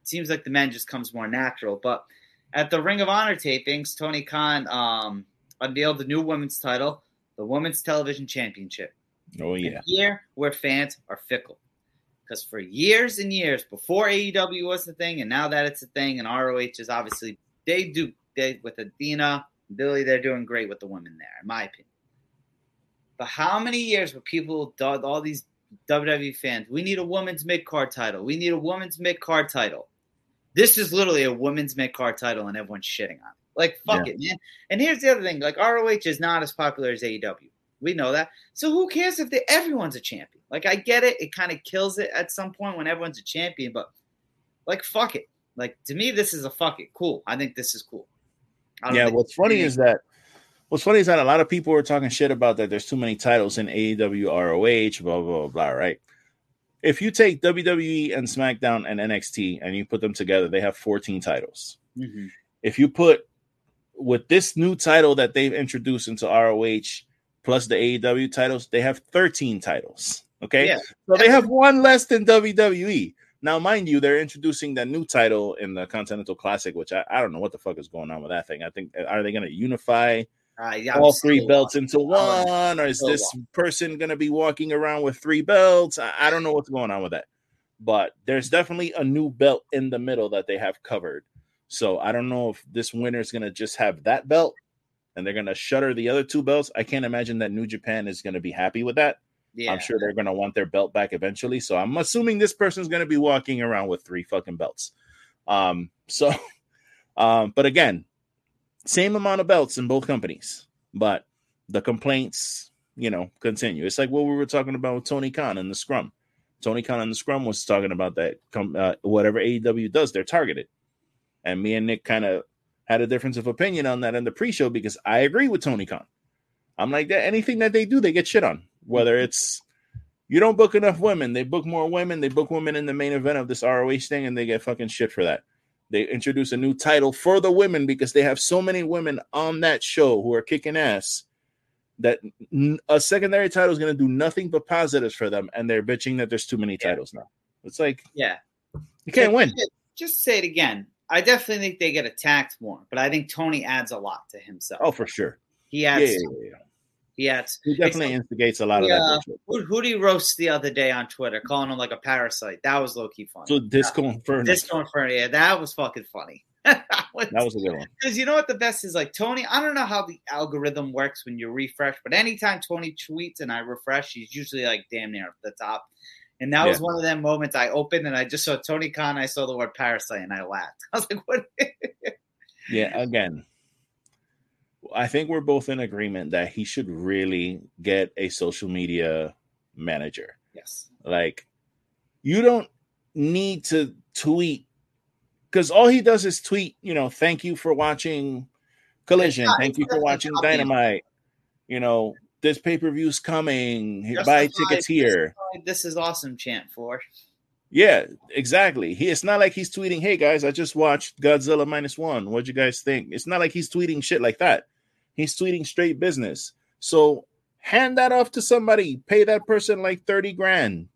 It seems like the men just comes more natural. But at the Ring of Honor tapings, Tony Khan um, unveiled the new women's title, the Women's Television Championship. Oh yeah, Here, where fans are fickle. Because for years and years, before AEW was the thing, and now that it's a thing, and ROH is obviously, they do, they with Athena, Billy, they're doing great with the women there, in my opinion. But how many years were people, all these WWE fans, we need a women's mid card title. We need a women's mid card title. This is literally a women's mid card title, and everyone's shitting on it. Like, fuck it, man. And here's the other thing like, ROH is not as popular as AEW. We know that. So who cares if they, everyone's a champion? Like I get it, it kind of kills it at some point when everyone's a champion, but like fuck it. Like to me, this is a fuck it. Cool. I think this is cool. Yeah. What's funny is that what's funny is that a lot of people are talking shit about that. There's too many titles in AEW, ROH, blah blah blah. blah right? If you take WWE and SmackDown and NXT and you put them together, they have 14 titles. Mhm. if you put with this new title that they've introduced into ROH plus the AEW titles, they have 13 titles. Okay. Yeah. So they have one less than WWE. Now, mind you, they're introducing that new title in the Continental Classic, which I, I don't know what the fuck is going on with that thing. I think are they going to unify Uh, yeah, all three belts into one or is this person going to be walking around with three belts? I, I don't know what's going on with that, but there's definitely a new belt in the middle that they have covered. So I don't know if this winner is going to just have that belt and they're going to shutter the other two belts. I can't imagine that New Japan is going to be happy with that. Yeah. I'm sure they're going to want their belt back eventually. So I'm assuming this person's going to be walking around with three fucking belts. Um, so, um, but again, same amount of belts in both companies, but the complaints, you know, continue. It's like what we were talking about with Tony Khan and the Scrum. Tony Khan and the Scrum was talking about that. Uh, whatever AEW does, they're targeted. And me and Nick kind of had a difference of opinion on that in the pre-show because I agree with Tony Khan. I'm like that. Anything that they do, they get shit on. Whether it's you don't book enough women, they book more women. They book women in the main event of this ROH thing, and they get fucking shit for that. They introduce a new title for the women because they have so many women on that show who are kicking ass that a secondary title is going to do nothing but positives for them, and they're bitching that there's too many Yeah. titles now. It's like yeah. you can't win. Just say it again. I definitely think they get attacked more, but I think Tony adds a lot to himself. Oh, for sure. he adds. yeah, yeah, yeah. He definitely instigates a lot of that. Who who did he roast the other day on Twitter, calling him like a parasite? That was low key funny. So Disco Inferno. Disco Inferno, yeah, that was fucking funny. that that was a good one. because you know what the best is like Tony. I don't know how the algorithm works when you refresh, but anytime Tony tweets and I refresh, he's usually like damn near at the top. And that was one of them moments I opened and I just saw Tony Khan. I saw the word parasite and I laughed. I was like, "What?" Yeah, again, I think we're both in agreement that he should really get a social media manager. yes, Like, you don't need to tweet because all he does is tweet, you know, thank you for watching Collision. Not- Thank you for watching. Dynamite. You know, this pay per view's coming. Buy tickets here. this is awesome. Chant for Yeah, exactly. He it's not like he's tweeting, "Hey guys, I just watched Godzilla minus one. What'd you guys think?" It's not like he's tweeting shit like that. He's tweeting straight business. So hand that off to somebody. Pay that person like thirty grand.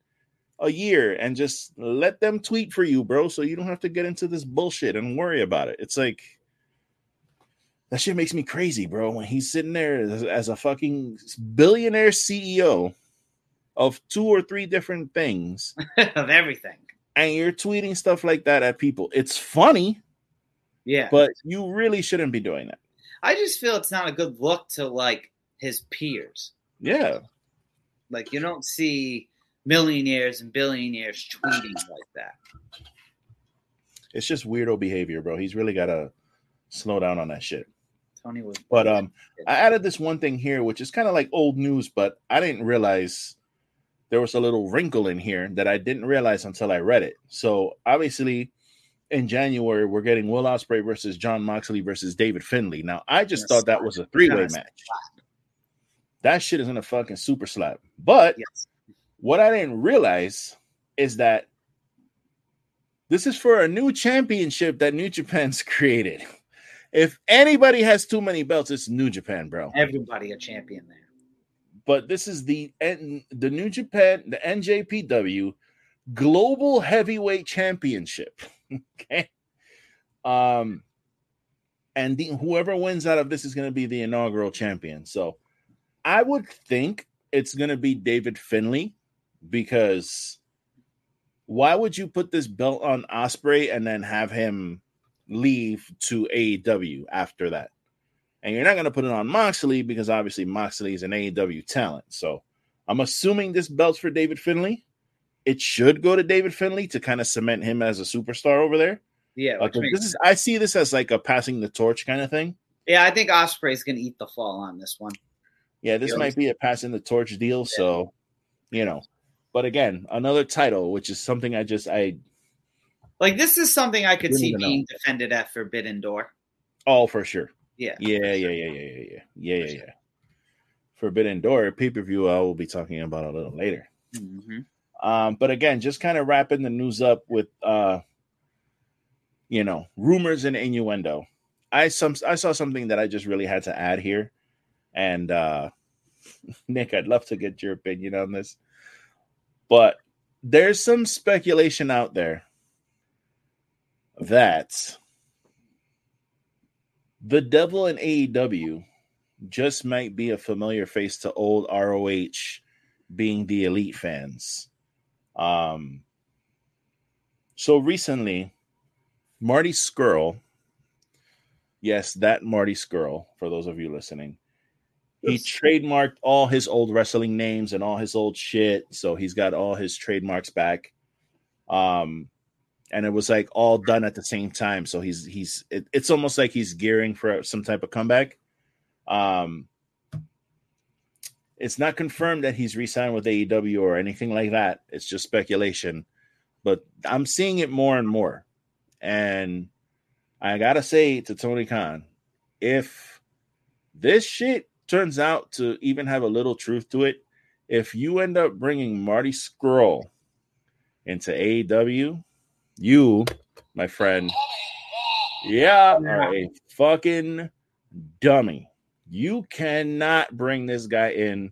a year and just let them tweet for you, bro, so you don't have to get into this bullshit and worry about it. It's like that shit makes me crazy, bro. When he's sitting there as, as a fucking billionaire CEO of two or three different things of everything. and you're tweeting stuff like that at people. It's funny, Yeah. but you really shouldn't be doing that. I just feel it's not a good look to like his peers. Yeah. Like you don't see millionaires and billionaires tweeting like that. It's just weirdo behavior, bro. He's really got to slow down on that shit. Tony was But um, I added this one thing here, which is kind of like old news, but I didn't realize there was a little wrinkle in here that I didn't realize until I read it. So obviously, in January, we're getting Will Ospreay versus Jon Moxley versus David Finlay. Now, I just Yes. thought that was a three way Yes. match. That shit is in a fucking super slap. But yes. what I didn't realize is that this is for a new championship that New Japan's created. If anybody has too many belts, it's New Japan, bro. Everybody a champion there. But this is the the New Japan, the NJPW Global Heavyweight Championship. okay. Um and the, whoever wins out of this is going to be the inaugural champion. So I would think it's going to be David Finlay because why would you put this belt on Ospreay and then have him leave to AEW after that? And you're not going to put it on Moxley because obviously Moxley is an AEW talent. So I'm assuming this belt's for David Finlay it should go to David Finlay to kind of cement him as a superstar over there. Yeah, uh, this is I see this as like a passing the torch kind of thing. Yeah, I think Ospreay's gonna eat the fall on this one. Yeah, this might be a passing the torch deal. Yeah. So, you know, but again, another title, which is something I just I like. This is something I could see being know. defended at Forbidden Door. Oh, for sure. Yeah. Yeah. Yeah, yeah. Yeah. Yeah. Yeah. Yeah. Yeah. Yeah. Forbidden Door pay per view. I will be talking about a little later. Mm-hmm. Um, but again, just kind of wrapping the news up with uh, you know, rumors and innuendo. I some I saw something that I just really had to add here, and uh, Nick, I'd love to get your opinion on this, but there's some speculation out there that the devil in AEW just might be a familiar face to old ROH being the elite fans. Um, so recently, Marty Scurll, yes, that Marty Scurll, for those of you listening, he trademarked all his old wrestling names and all his old shit. So he's got all his trademarks back. Um, and it was like all done at the same time. So he's he's it, it's almost like he's gearing for some type of comeback. Um, it's not confirmed that he's re-signed with AEW or anything like that. It's just speculation, but I'm seeing it more and more. And I gotta say to Tony Khan, if this shit turns out to even have a little truth to it, if you end up bringing Marty Scurll into AEW, you, my friend, yeah, are a fucking dummy. You cannot bring this guy in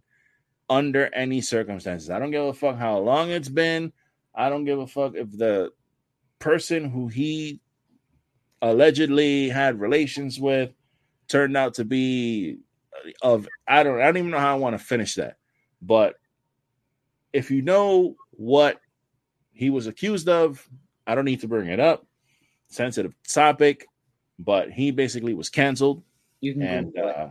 under any circumstances. I don't give a fuck how long it's been. I don't give a fuck if the person who he allegedly had relations with turned out to be of I don't I don't even know how I want to finish that. But if you know what he was accused of, I don't need to bring it up. Sensitive topic, but he basically was canceled You can and uh,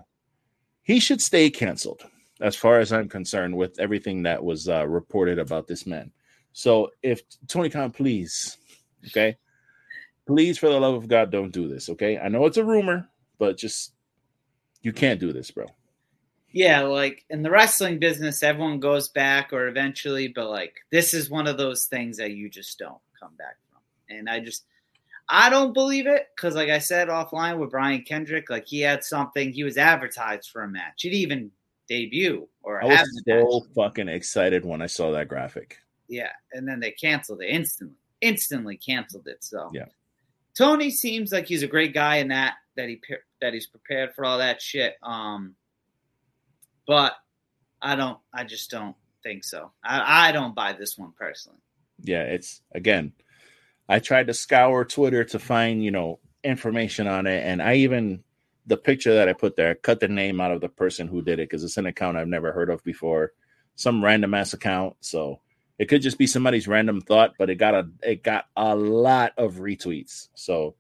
he should stay canceled as far as I'm concerned with everything that was uh, reported about this man. So if Tony Khan, please, okay, please for the love of God, don't do this. Okay, I know it's a rumor, but just you can't do this, bro. Yeah, like in the wrestling business, everyone goes back or eventually, but like this is one of those things that you just don't come back from. And I just, I don't believe it because, like I said offline with Brian Kendrick, like he had something, he was advertised for a match. He'd even debut or I have was so fucking excited when I saw that graphic. Yeah, and then they canceled it instantly. Instantly canceled it. So Yeah. Tony seems like he's a great guy in that that he that he's prepared for all that shit. Um, but I don't. I just don't. think so. I, I don't buy this one personally. Yeah, it's again. I tried to scour Twitter to find you know information on it, and I even the picture that I put there, I cut the name out of the person who did it because it's an account I've never heard of before, some random ass account. So it could just be somebody's random thought, but it got a it got a lot of retweets. So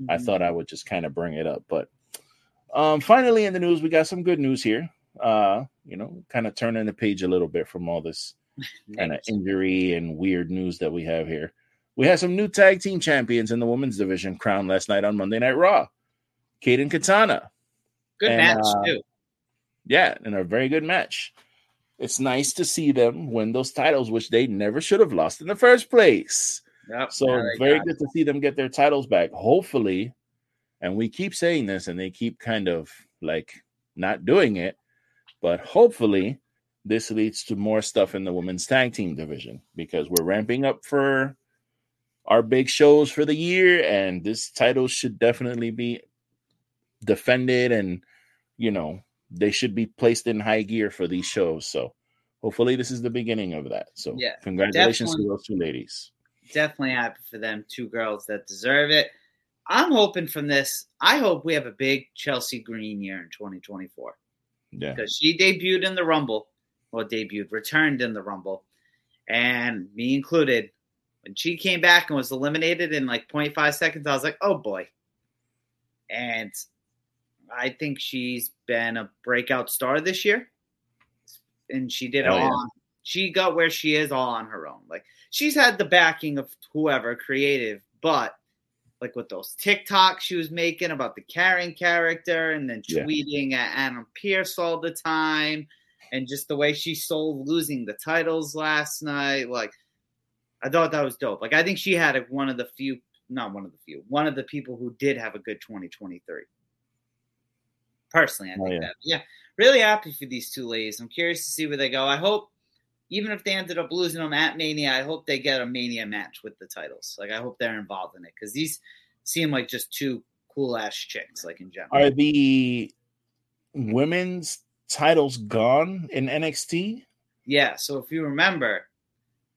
mm-hmm. I thought I would just kind of bring it up. But um, finally, in the news, we got some good news here. Uh, you know, kind of turning the page a little bit from all this kind of injury and weird news that we have here. We had some new tag team champions in the women's division crowned last night on Monday Night Raw. Kate and Katana. Good and, match uh, too. Yeah, and a very good match. It's nice to see them win those titles, which they never should have lost in the first place. Yep, so very good it. to see them get their titles back. Hopefully, and we keep saying this, and they keep kind of like not doing it, but hopefully, this leads to more stuff in the women's tag team division because we're ramping up for our big shows for the year, and this title should definitely be defended and you know they should be placed in high gear for these shows. So hopefully this is the beginning of that. So yeah, congratulations to those two ladies. Definitely happy for them, two girls that deserve it. I'm hoping from this, I hope we have a big Chelsea Green year in 2024. Yeah. Because she debuted in the Rumble, or debuted, returned in the Rumble, and me included. When she came back and was eliminated in like 0.5 seconds, I was like, oh boy. And I think she's been a breakout star this year, and she did all. Yeah. On, she got where she is all on her own. Like she's had the backing of whoever creative, but like with those TikToks she was making about the Karen character, and then tweeting yeah. at Adam Pearce all the time, and just the way she sold losing the titles last night, like. I thought that was dope. Like I think she had one of the few, not one of the few, one of the people who did have a good 2023. Personally, I oh, think oh, yeah. that. Yeah, really happy for these two ladies. I'm curious to see where they go. I hope, even if they ended up losing them at Mania, I hope they get a Mania match with the titles. Like, I hope they're involved in it because these seem like just two cool ass chicks, like in general. Are the women's titles gone in NXT? Yeah. So if you remember,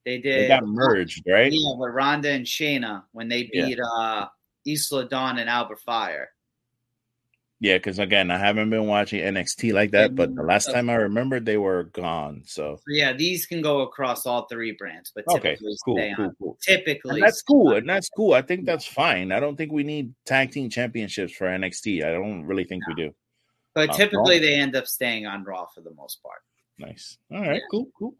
they did. They got merged, right? Yeah, with Ronda and Shayna when they beat yeah. uh Isla Dawn and Alba Fire. Yeah, because again, I haven't been watching NXT like that, but the last time I remembered, they were gone. So, so yeah, these can go across all three brands, but okay, cool, cool, cool. Typically, and that's cool, and that's cool. I think that's fine. I don't think we need tag team championships for NXT. I don't really think no. we do. But typically, Raw. they end up staying on Raw for the most part. Nice. All right, yeah. cool, cool.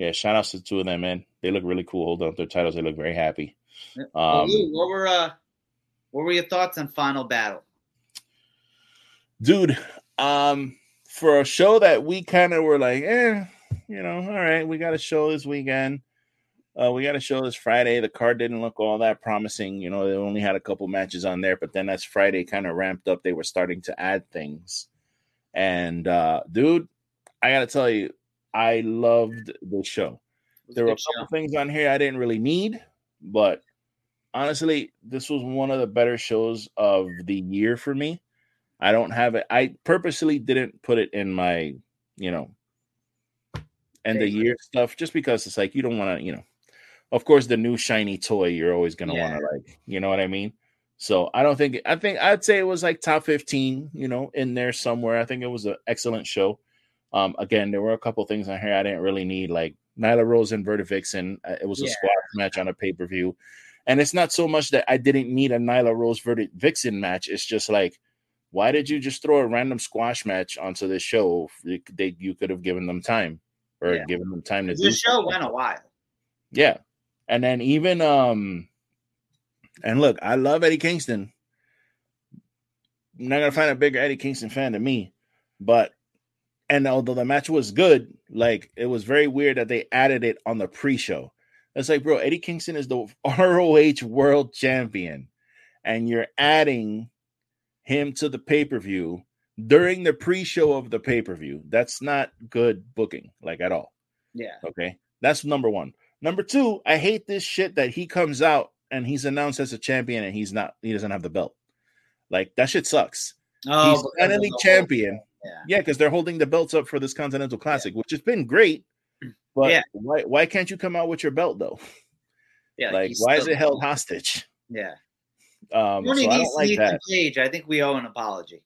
Yeah, shout outs to the two of them, man. They look really cool. Hold on their titles. They look very happy. Um, what were uh, what were your thoughts on Final Battle? dude um for a show that we kind of were like eh you know all right we got a show this weekend uh we got a show this friday the card didn't look all that promising you know they only had a couple matches on there but then as friday kind of ramped up they were starting to add things and uh dude i gotta tell you i loved the show there were a couple show. things on here i didn't really need but honestly this was one of the better shows of the year for me I don't have it. I purposely didn't put it in my, you know, end of year stuff just because it's like you don't want to, you know, of course, the new shiny toy you're always going to yeah. want to like, you know what I mean? So I don't think, I think I'd say it was like top 15, you know, in there somewhere. I think it was an excellent show. Um, again, there were a couple things on here I didn't really need, like Nyla Rose and Vertvixen. Uh, it was a yeah. squash match on a pay per view. And it's not so much that I didn't need a Nyla Rose Vertvixen match. It's just like, why did you just throw a random squash match onto this show? They, you could have given them time or yeah. given them time to the show went a while. Yeah. And then even um and look, I love Eddie Kingston. I'm not gonna find a bigger Eddie Kingston fan than me, but and although the match was good, like it was very weird that they added it on the pre-show. It's like, bro, Eddie Kingston is the ROH world champion, and you're adding him to the pay per view during the pre show of the pay per view. That's not good booking, like at all. Yeah. Okay. That's number one. Number two, I hate this shit that he comes out and he's announced as a champion and he's not, he doesn't have the belt. Like that shit sucks. Oh, he's finally champion. Yeah, because yeah, they're holding the belts up for this Continental Classic, yeah. which has been great. But Yeah. why why can't you come out with your belt though? Yeah, Like, why is it held hostage? Yeah, Um, Tony so I needs don't like that Page. I think we owe an apology.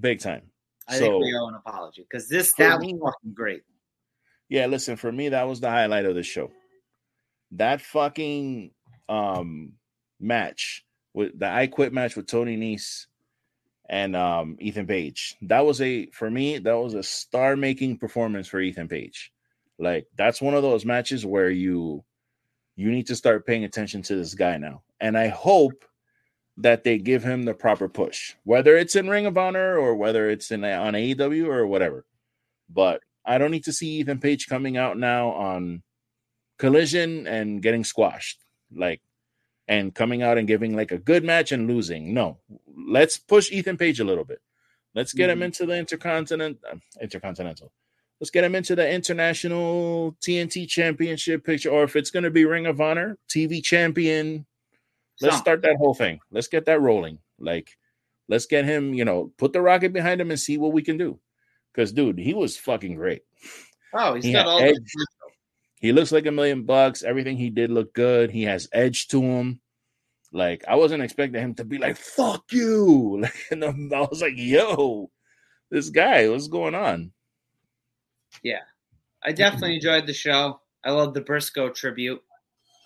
big time. I so think we owe an apology because this that was fucking great. yeah, listen, for me that was the highlight of the show. That fucking um match with the I Quit match with Tony Nese and um Ethan Page. That was a for me that was a star making performance for Ethan Page. Like that's one of those matches where you you need to start paying attention to this guy now. And I hope that they give him the proper push, whether it's in Ring of Honor or whether it's in on AEW or whatever. But I don't need to see Ethan Page coming out now on Collision and getting squashed, like, and coming out and giving like a good match and losing. No, let's push Ethan Page a little bit. Let's get him Mhm. into the intercontinental, intercontinental. Let's get him into the international TNT championship picture, or if it's going to be Ring of Honor TV champion, let's start that whole thing. Let's get that rolling. Like, let's get him, you know, put the rocket behind him and see what we can do. Because, dude, he was fucking great. Oh, he's He got all. He looks like a million bucks. Everything he did looked good. He has edge to him. Like, I wasn't expecting him to be like, fuck you. Like, and I was like, yo, this guy, what's going on? Yeah, I definitely enjoyed the show. I love the Briscoe tribute.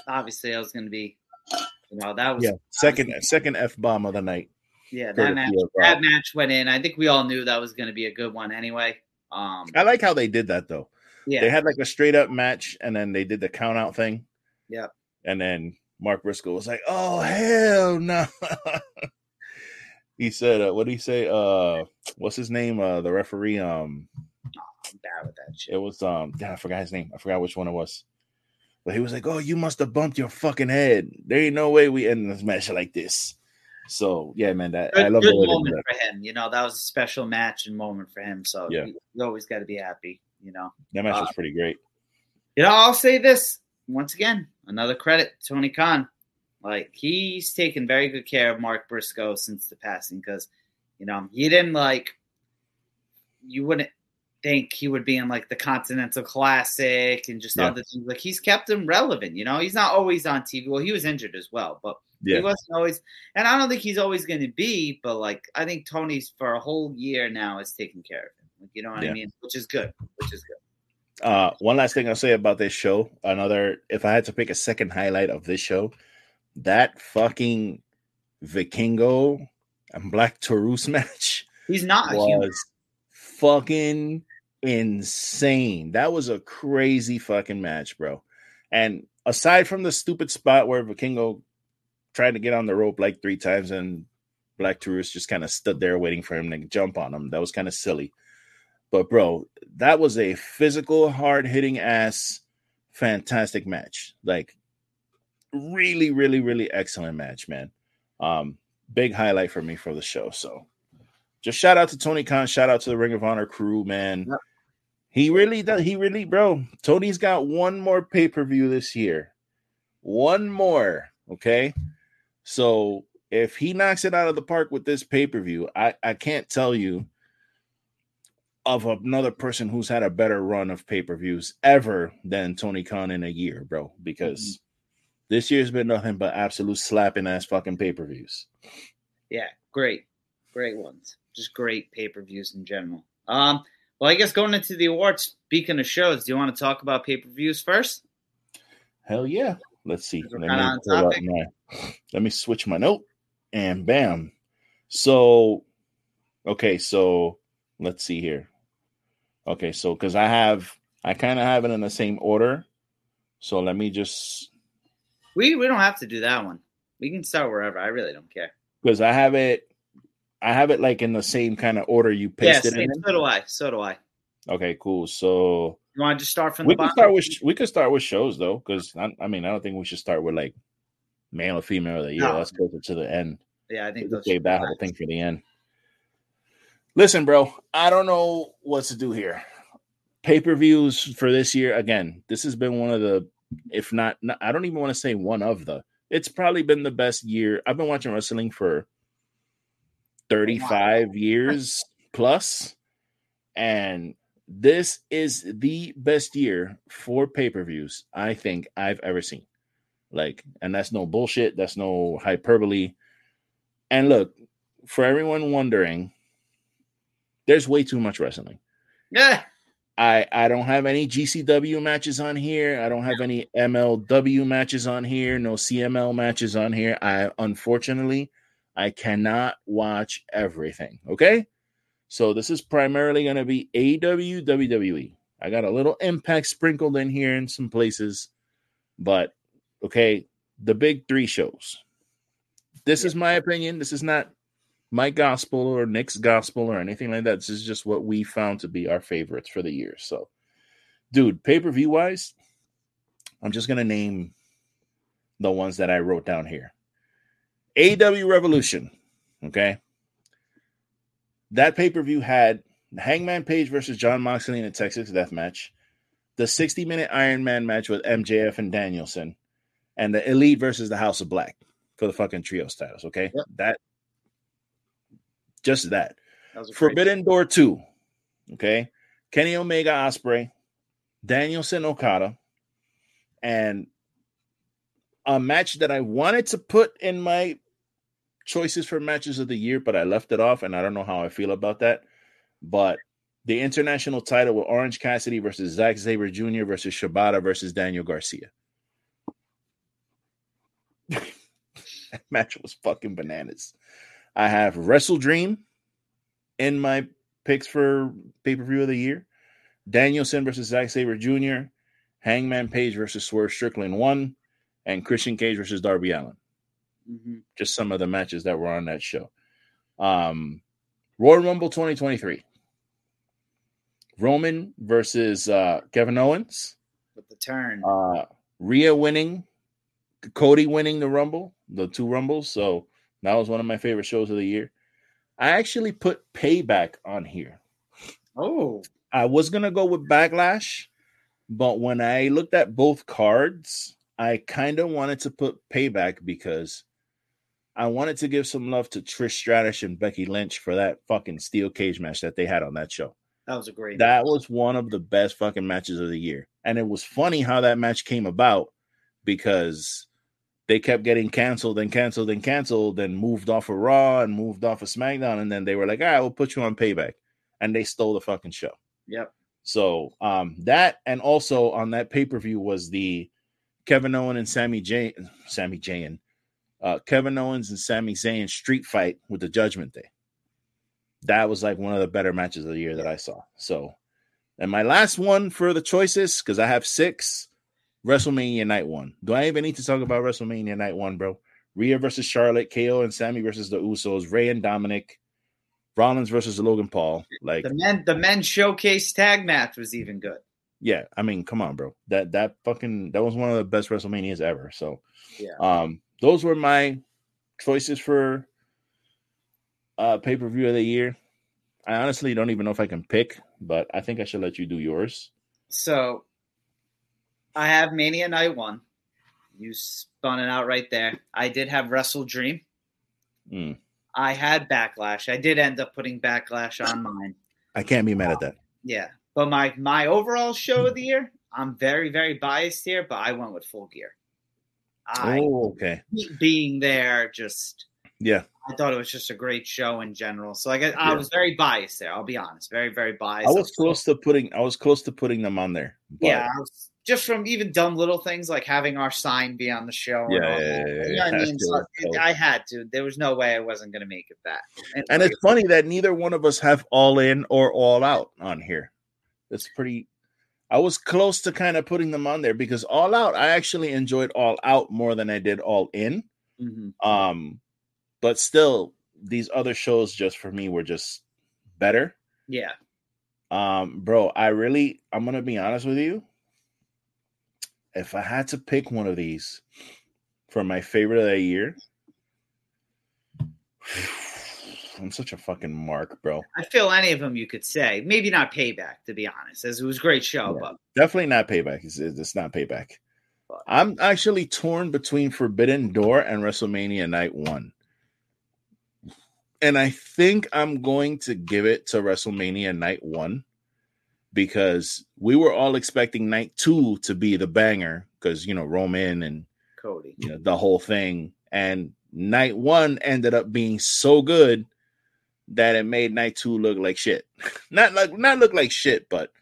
Obviously, I was going to be, you know, that was Yeah. Second, second F bomb of the night. yeah. That match, uh, that match went in. I think we all knew that was going to be a good one anyway. Um, I like how they did that, though. Yeah, They had like a straight up match, and then they did the count out thing. Yeah. And then Mark Briscoe was like, "Oh hell no!" he said, uh, "What did he say? Uh, what's his name? Uh, the referee. Um, I'm bad with that shit. it was um, damn, I forgot his name. I forgot which one it was. But he was like, "Oh, you must have bumped your fucking head. There ain't no way we end this match like this." So yeah, man, that Good, I love good the way they did moment for him. You know, that was a special match and moment for him. So Yeah. you, you always got to be happy. You know. That match Uh, was pretty great. You know, I'll say this once again. Another credit, Tony Khan. Like he's taken very good care of Mark Briscoe since the passing because, you know, he didn't like. You wouldn't think he would be in like the Continental Classic and just Yeah. other things. Like he's kept him relevant. You know, he's not always on TV. Well, he was injured as well, but he wasn't always. And I don't think he's always going to be. But like, I think Tony's for a whole year now is taking care of. Like, you know what Yeah. I mean? Which is good. Which is good. Uh, one last thing I'll say about this show. Another, if I had to pick a second highlight of this show, that fucking Vikingo and Black Taurus match He's not was fucking insane. That was a crazy fucking match, bro. And aside from the stupid spot where Vikingo tried to get on the rope like three times and Black Taurus just kind of stood there waiting for him to jump on him, that was kind of silly. But bro, that was a physical, hard hitting ass, fantastic match. Like really, really, really excellent match, man. Um, big highlight for me for the show. So just shout out to Tony Khan, shout out to the Ring of Honor crew, man. Yep. He really does. He really, bro. Tony's got one more pay per view this year. One more. Okay. So if he knocks it out of the park with this pay per view, I, I can't tell you of another person who's had a better run of pay per views ever than Tony Khan in a year, bro. Because this year's been nothing but absolute slapping ass fucking pay per views. Yeah, great, great ones. Just great pay per views in general. Um, well, I guess going into the awards. Speaking of shows, do you want to talk about pay per views first? Hell yeah. Let's see. Let me, on topic. my- let me switch my note and bam. So, okay, so let's see here. Okay, so because I have, I kind of have it in the same order. So let me just, We we don't have to do that one. We can start wherever. I really don't care. because I have it, I have it like in the same kind of order you Yeah, pasted same, it in. so do I. So do I. Okay, cool. So You want to just start from we the start with we could start with shows though, because I, I mean I don't think we should start with like male or female of the year. No. That's closer to the end. yeah, I think We'll those save that whole thing for the end. Listen, bro, I don't know what to do here. Pay per views for this year again. This has been one of the, if not, not, I don't even want to say one of the. It's probably been the best year. I've been watching wrestling for thirty five years plus, and this is the best year for pay-per-views I think I've ever seen. Like, and that's no bullshit, that's no hyperbole. And look, for everyone wondering, there's way too much wrestling. Yeah. I I don't have any GCW matches on here. I don't have any MLW matches on here. No CML matches on here. I unfortunately I cannot watch everything. Okay, so this is primarily going to be AEW WWE. I got a little Impact sprinkled in here in some places, but okay, the big three shows. This is my opinion. This is not my gospel or Nick's gospel or anything like that. This is just what we found to be our favorites for the year. So, dude, pay per view wise, I'm just gonna name the ones that I wrote down here. AW Revolution, okay. That pay per view had Hangman Page versus Jon Moxley in a Texas Death Match, the 60 minute Iron Man match with MJF and Danielson, and the Elite versus the House of Black for the fucking trios titles. Okay, Yep. that just that. That was a great- Forbidden Door 2. Okay. Kenny Omega Ospreay, Danielson Okada, and a match that I wanted to put in my choices for matches of the year, but I left it off, and I don't know how I feel about that. But the international title with Orange Cassidy versus Zack Sabre Jr. versus Shibata versus Daniel Garcia. that match was fucking bananas. I have WrestleDream in my picks for pay per view of the year. Danielson versus Zack Sabre Jr., Hangman Page versus Swerve Strickland one, and Christian Cage versus Darby Allin. Mhm. Just some of the matches that were on that show. Um, Royal Rumble 2023. Roman versus uh, Kevin Owens. with the turn. Uh, Rhea winning, Cody winning the Rumble, the two Rumbles. So that was one of my favorite shows of the year. I actually put Payback on here. oh, I was gonna go with Backlash, but when I looked at both cards, I kind of wanted to put Payback because I wanted to give some love to Trish Stratus and Becky Lynch for that fucking steel cage match that they had on that show. that was a great. That was one of the best fucking matches of the year. And it was funny how that match came about because they kept getting canceled and canceled and canceled and moved off of Raw and moved off of SmackDown. And then they were like, all right, we'll put you on payback. And they stole the fucking show. Yep. So um that and also on that pay-per-view was the Kevin Owens and Sammy J Sami Zayn. Uh Kevin Owens and Sami Zayn street fight with the Judgment Day. That was like one of the better matches of the year that I saw. So and my last one for the choices, because I have six WrestleMania night one. Do I even need to talk about WrestleMania night one, bro? Rhea versus Charlotte, KO and Sami versus the Usos, Rey and Dominik, Rollins versus Logan Paul. Like The men, the men showcase tag match was even good. yeah, I mean, come on, bro. That that fucking that was one of the best WrestleManias ever. So Yeah. um those were my choices for uh pay-per-view of the year. I honestly don't even know if I can pick, but I think I should let you do yours. So I have Mania Night One. You spun it out right there. I did have WrestleDream. Mm. I had Backlash. I did end up putting Backlash on mine. I can't be mad at that. Yeah. But my my overall show of the year, I'm very, very biased here, but I went with full gear. I Oh, okay. being there just Yeah. I thought it was just a great show in general. So I guess I was very biased there. I'll be honest, very very biased. I was close to putting I was close to putting them on there. but- yeah, I was, just from even dumb little things like having our sign be on the show. and Yeah, yeah, yeah, You yeah, I mean? So it- I had to. There was no way I wasn't going to make it back. And it's funny that neither one of us have all in or all out on here. It's pretty. I was close to kind of putting them on there because all out, I actually enjoyed all out more than I did all in. Mhm. Um, but still, these other shows just for me were just better. yeah, Um, bro, I really, I'm gonna be honest with you. If I had to pick one of these for my favorite of the year, I'm such a fucking mark, bro. I feel any of them you could say. Maybe not payback, to be honest, as it was a great show. Yeah. But Definitely not payback. It's, it's not payback. But- I'm actually torn between Forbidden Door and WrestleMania Night One. And I think I'm going to give it to WrestleMania Night One because we were all expecting night two to be the banger because you know Roman and Cody. you know the whole thing, and night one ended up being so good that it made night two look like shit. not like not look like shit, but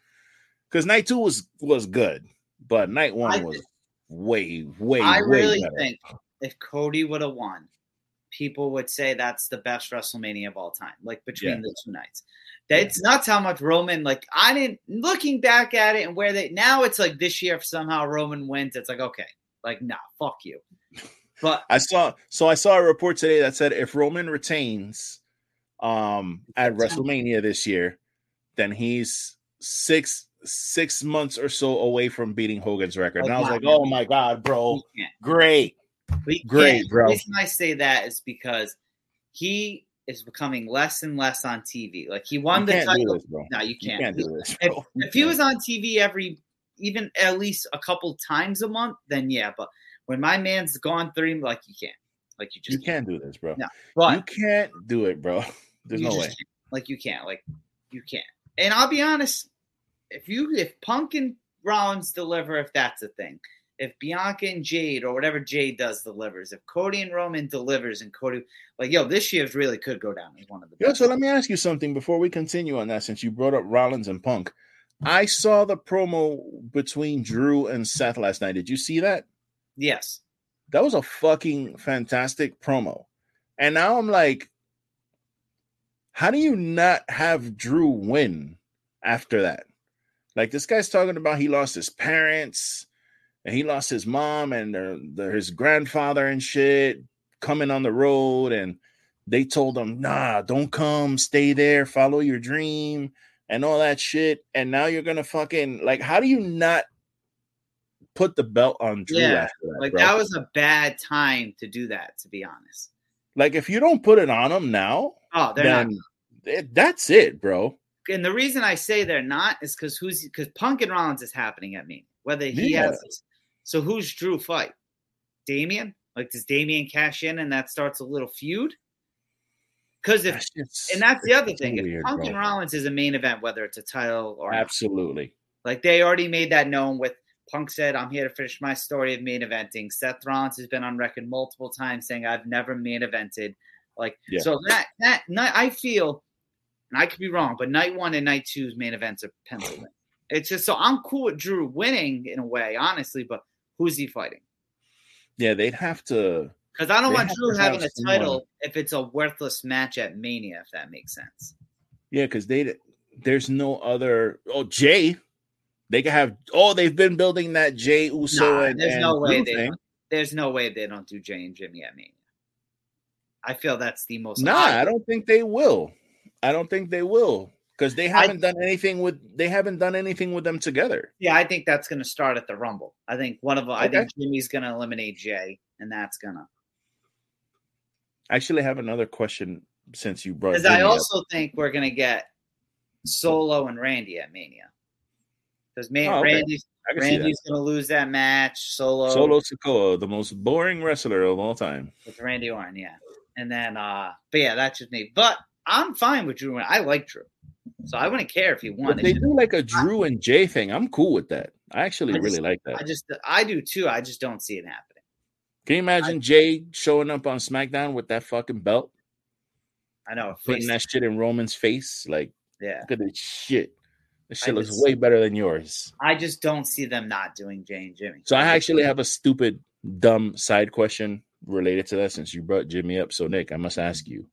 because night two was was good, but night one I- was way way I way really better. think if Cody would have won, people would say that's the best WrestleMania of all time, like between Yeah. the two nights. That's nuts how much Roman, like, I didn't, looking back at it and where they, now it's like this year, if somehow Roman wins, it's like, okay, like, nah, fuck you. But I saw so I saw a report today that said if Roman retains um at WrestleMania this year, then he's six six months or so away from beating Hogan's record. And I was like, oh my god, bro, great. Great, bro. The reason I say that is because he is becoming less and less on TV. Like, he won You the can't title. this. No, you You can't. can't do this, if, if he was on TV every, even at least a couple times a month, then yeah. But when my man's gone three, like you can't, like you just you can't do this, bro. No, you can't do it, bro. There's no way. can't. Like you can't, like you can't. And I'll be honest, if you if Punk and Rollins deliver, if that's a thing, if Bianca and Jade or whatever Jade does delivers, if Cody and Roman delivers and Cody, like yo, this year's really could go down as one of the Yo, best. so let me ask you something before we continue on that, since you brought up Rollins and Punk. I saw the promo between Drew and Seth last night. Did you see that? yes, That was a fucking fantastic promo. And now I'm like, how do you not have Drew win after that? Like this guy's talking about he lost his parents and he lost his mom and their, their, his grandfather and shit coming on the road and they told him, "Nah, don't come, stay there, follow your dream." And all that shit, and now you're gonna fucking like, how do you not put the belt on Drew Yeah, after that? like bro? that was a bad time to do that. To be honest, Like if you don't put it on them now, oh, they're not it- that's it, bro. and the reason I say they're not is because who's because Punk and Rollins is happening at me. Whether he Yeah. has so who's Drew fight? Damien? Like does Damien cash in and that starts a little feud? Because if That's and that's the other thing, if weird, Punk bro. and Rollins is a main event, whether it's a title or not, absolutely. like they already made that known with Punk said, I'm here to finish my story of main eventing. Seth Rollins has been on record multiple times saying I've never main evented. Like Yeah. so that that night I feel and I could be wrong, but night one and night two's main events are penciled. It's just so I'm cool with Drew winning in a way, honestly, but who's he fighting? Yeah, they'd have to. Because I don't want Drew to have having a someone- title if it's a worthless match at Mania, if that makes sense. Yeah, because they there's no other. Oh, Jay, they could have. Oh, they've been building that Jay Uso Nah, and there's and no way Drew they there's no way they don't do Jay and Jimmy at Mania. I feel that's the most Nah, I don't think they will. I don't think they will because they haven't done anything with. They haven't done anything with them together. Yeah, I think that's going to start at the Rumble. I think one of them. I think Jimmy's going to eliminate Jay, and that's gonna. I actually have another question since you brought. It because I Jimmy up. also think we're going to get Solo and Randy at Mania. Because man, Oh, okay. Randy's I can see that. Randy's going to lose that match. Solo, Solo Sikoa, the most boring wrestler of all time. with Randy Orton, yeah. And then, uh but yeah, that's just me. But I'm fine with Drew. I like Drew, so I wouldn't care if he won. If they do like a Drew and Jay thing, I'm cool with that. I actually I really like that. I just, I do too. I just don't see it happening. Can you imagine Jay showing up on SmackDown with that fucking belt, I know. putting that shit in Roman's face? Like, yeah, look at this shit. This shit I looks just- way better than yours. I just don't see them not doing Jay and Jimmy. So I actually have a stupid, dumb side question related to that since you brought Jimmy up. So Nick, I must ask you: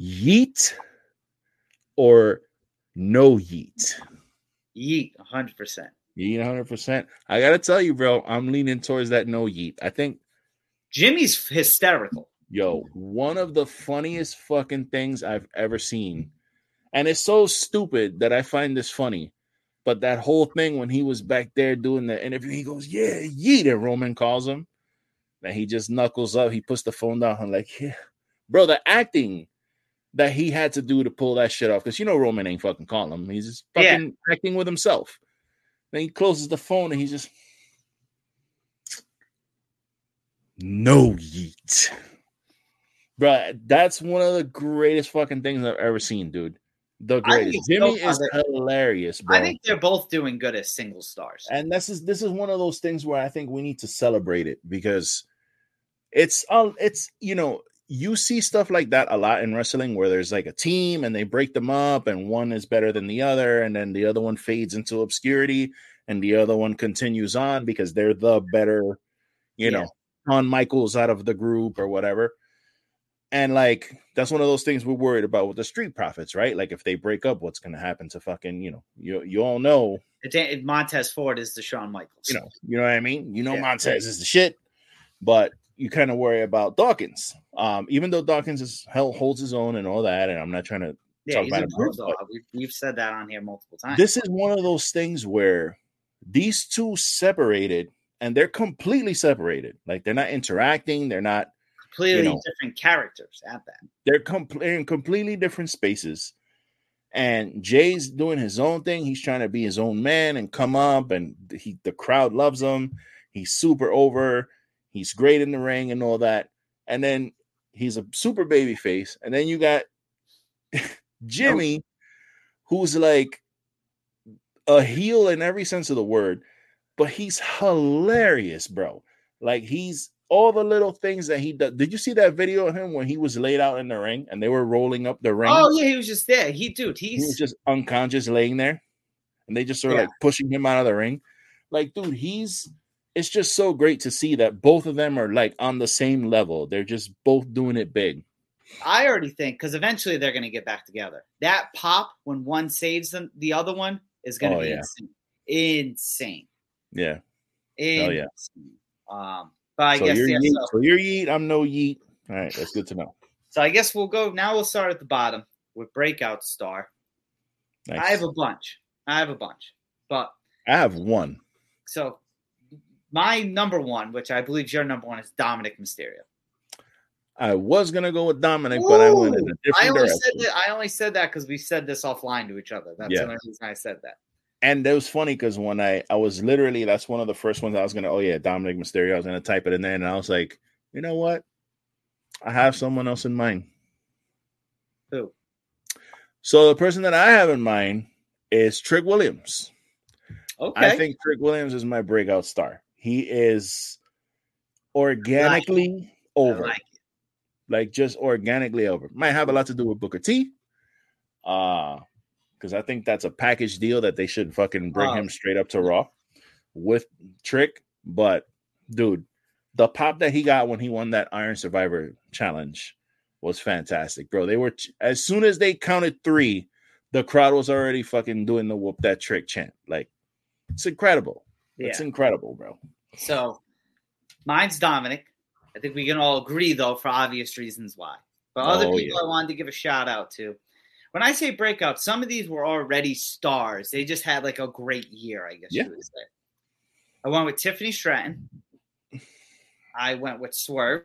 Yeet or no yeet? Yeet, hundred percent. Yeet 100. percent I gotta tell you, bro, I'm leaning towards that no yeet. I think Jimmy's hysterical. Yo, one of the funniest fucking things I've ever seen. And it's so stupid that I find this funny. But that whole thing when he was back there doing the interview, he goes, Yeah, yeet, and Roman calls him. And he just knuckles up. He puts the phone down. I'm like, Yeah. Bro, the acting that he had to do to pull that shit off, because you know Roman ain't fucking calling him. He's just Yeah. fucking acting with himself. Then he closes the phone and he's just no yeet. Bruh, that's one of the greatest fucking things I've ever seen, dude. the greatest. Jimmy so is hilarious, bro. I think they're both doing good as single stars. And this is this is one of those things where I think we need to celebrate it because it's uh, it's you know you see stuff like that a lot in wrestling where there's like a team and they break them up and one is better than the other and then the other one fades into obscurity and the other one continues on because they're the better you yeah. know on Michaels out of the group or whatever. And like that's one of those things we're worried about with the Street Profits, right? Like if they break up, what's going to happen to fucking you know you you all know Montez Ford is the Shawn Michaels. You know, you know what I mean. You know yeah. Montez is the shit, but you kind of worry about Dawkins. Um, even though Dawkins is hell holds his own and all that, and I'm not trying to yeah, talk about it. We've, we've said that on here multiple times. This is one of those things where these two separated and they're completely separated. Like they're not interacting, they're not completely you know, different characters at that. They're com- in completely different spaces. And Jay's doing his own thing. He's trying to be his own man and come up, and he the crowd loves him. He's super over. He's great in the ring and all that. And then he's a super baby face. And then you got Jimmy, who's like a heel in every sense of the word, but he's hilarious, bro. Like he's all the little things that he does. Did you see that video of him when he was laid out in the ring and they were rolling up the ring? Oh yeah, he was just there. He dude, he's he was just unconscious laying there, and they just sort of yeah. like pushing him out of the ring. Like, dude, he's it's just so great to see that both of them are like on the same level. They're just both doing it big. I already think because eventually they're going to get back together. That pop when one saves them, the other one is going to oh, be yeah. insane. Insane. Yeah. Insane. Oh yeah. Um, but I so guess you're yeah, yeet, so. so you're yeet. I'm no yeet. All right, that's good to know. So I guess we'll go now. We'll start at the bottom with breakout star. Nice. I have a bunch. I have a bunch, but I have one. So my number one, which I believe your number one, is Dominik Mysterio. I was gonna go with Dominik, Ooh, but I went in a different I only direction. Said that, I only said that because we said this offline to each other. That's yeah. the reason I said that and it was funny because when I I was literally that's one of the first ones I was gonna oh yeah Dominik Mysterio I was gonna type it in there and I was like you know what I have someone else in mind. Who? So the person that I have in mind is Trick Williams. Okay. I think Trick Williams is my breakout star. He is organically like over. Like, like, just organically over. Might have a lot to do with Booker T. Uh because I think that's a package deal that they should fucking bring him straight up to Raw with Trick. But dude, the pop that he got when he won that Iron Survivor challenge was fantastic, bro. They were as soon as they counted three, the crowd was already fucking doing the whoop that trick chant. Like it's incredible. Yeah. It's incredible, bro. So mine's Dominik. I think we can all agree though, for obvious reasons why. But other oh, people yeah. I wanted to give a shout out to when I say breakout, some of these were already stars. They just had like a great year, I guess yeah. you would say. I went with Tiffany Stratton. I went with Swerve.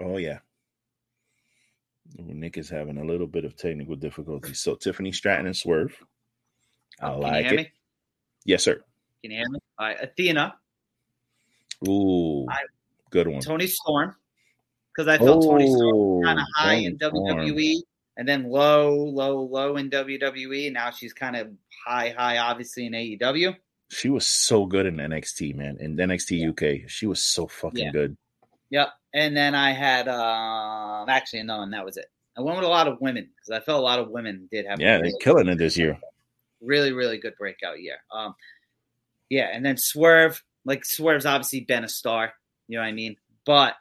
Oh yeah. Nick is having a little bit of technical difficulties. So Tiffany Stratton and Swerve. I oh, like it. Me? Yes, sir. Can you hear me? All right, Athena. Ooh, I, good one. Toni Storm, because I felt oh, Toni Storm kind of high in WWE and then low, low, low in WWE. And Now she's kind of high, high, obviously in AEW. She was so good in NXT, man. In NXT yeah. UK, she was so fucking yeah. good. Yep. And then I had um actually no, and that was it. I went with a lot of women because I felt a lot of women did have. Yeah, they're killing it this year. Really, really good breakout year. Um, yeah, and then Swerve, like Swerve's obviously been a star. You know what I mean? But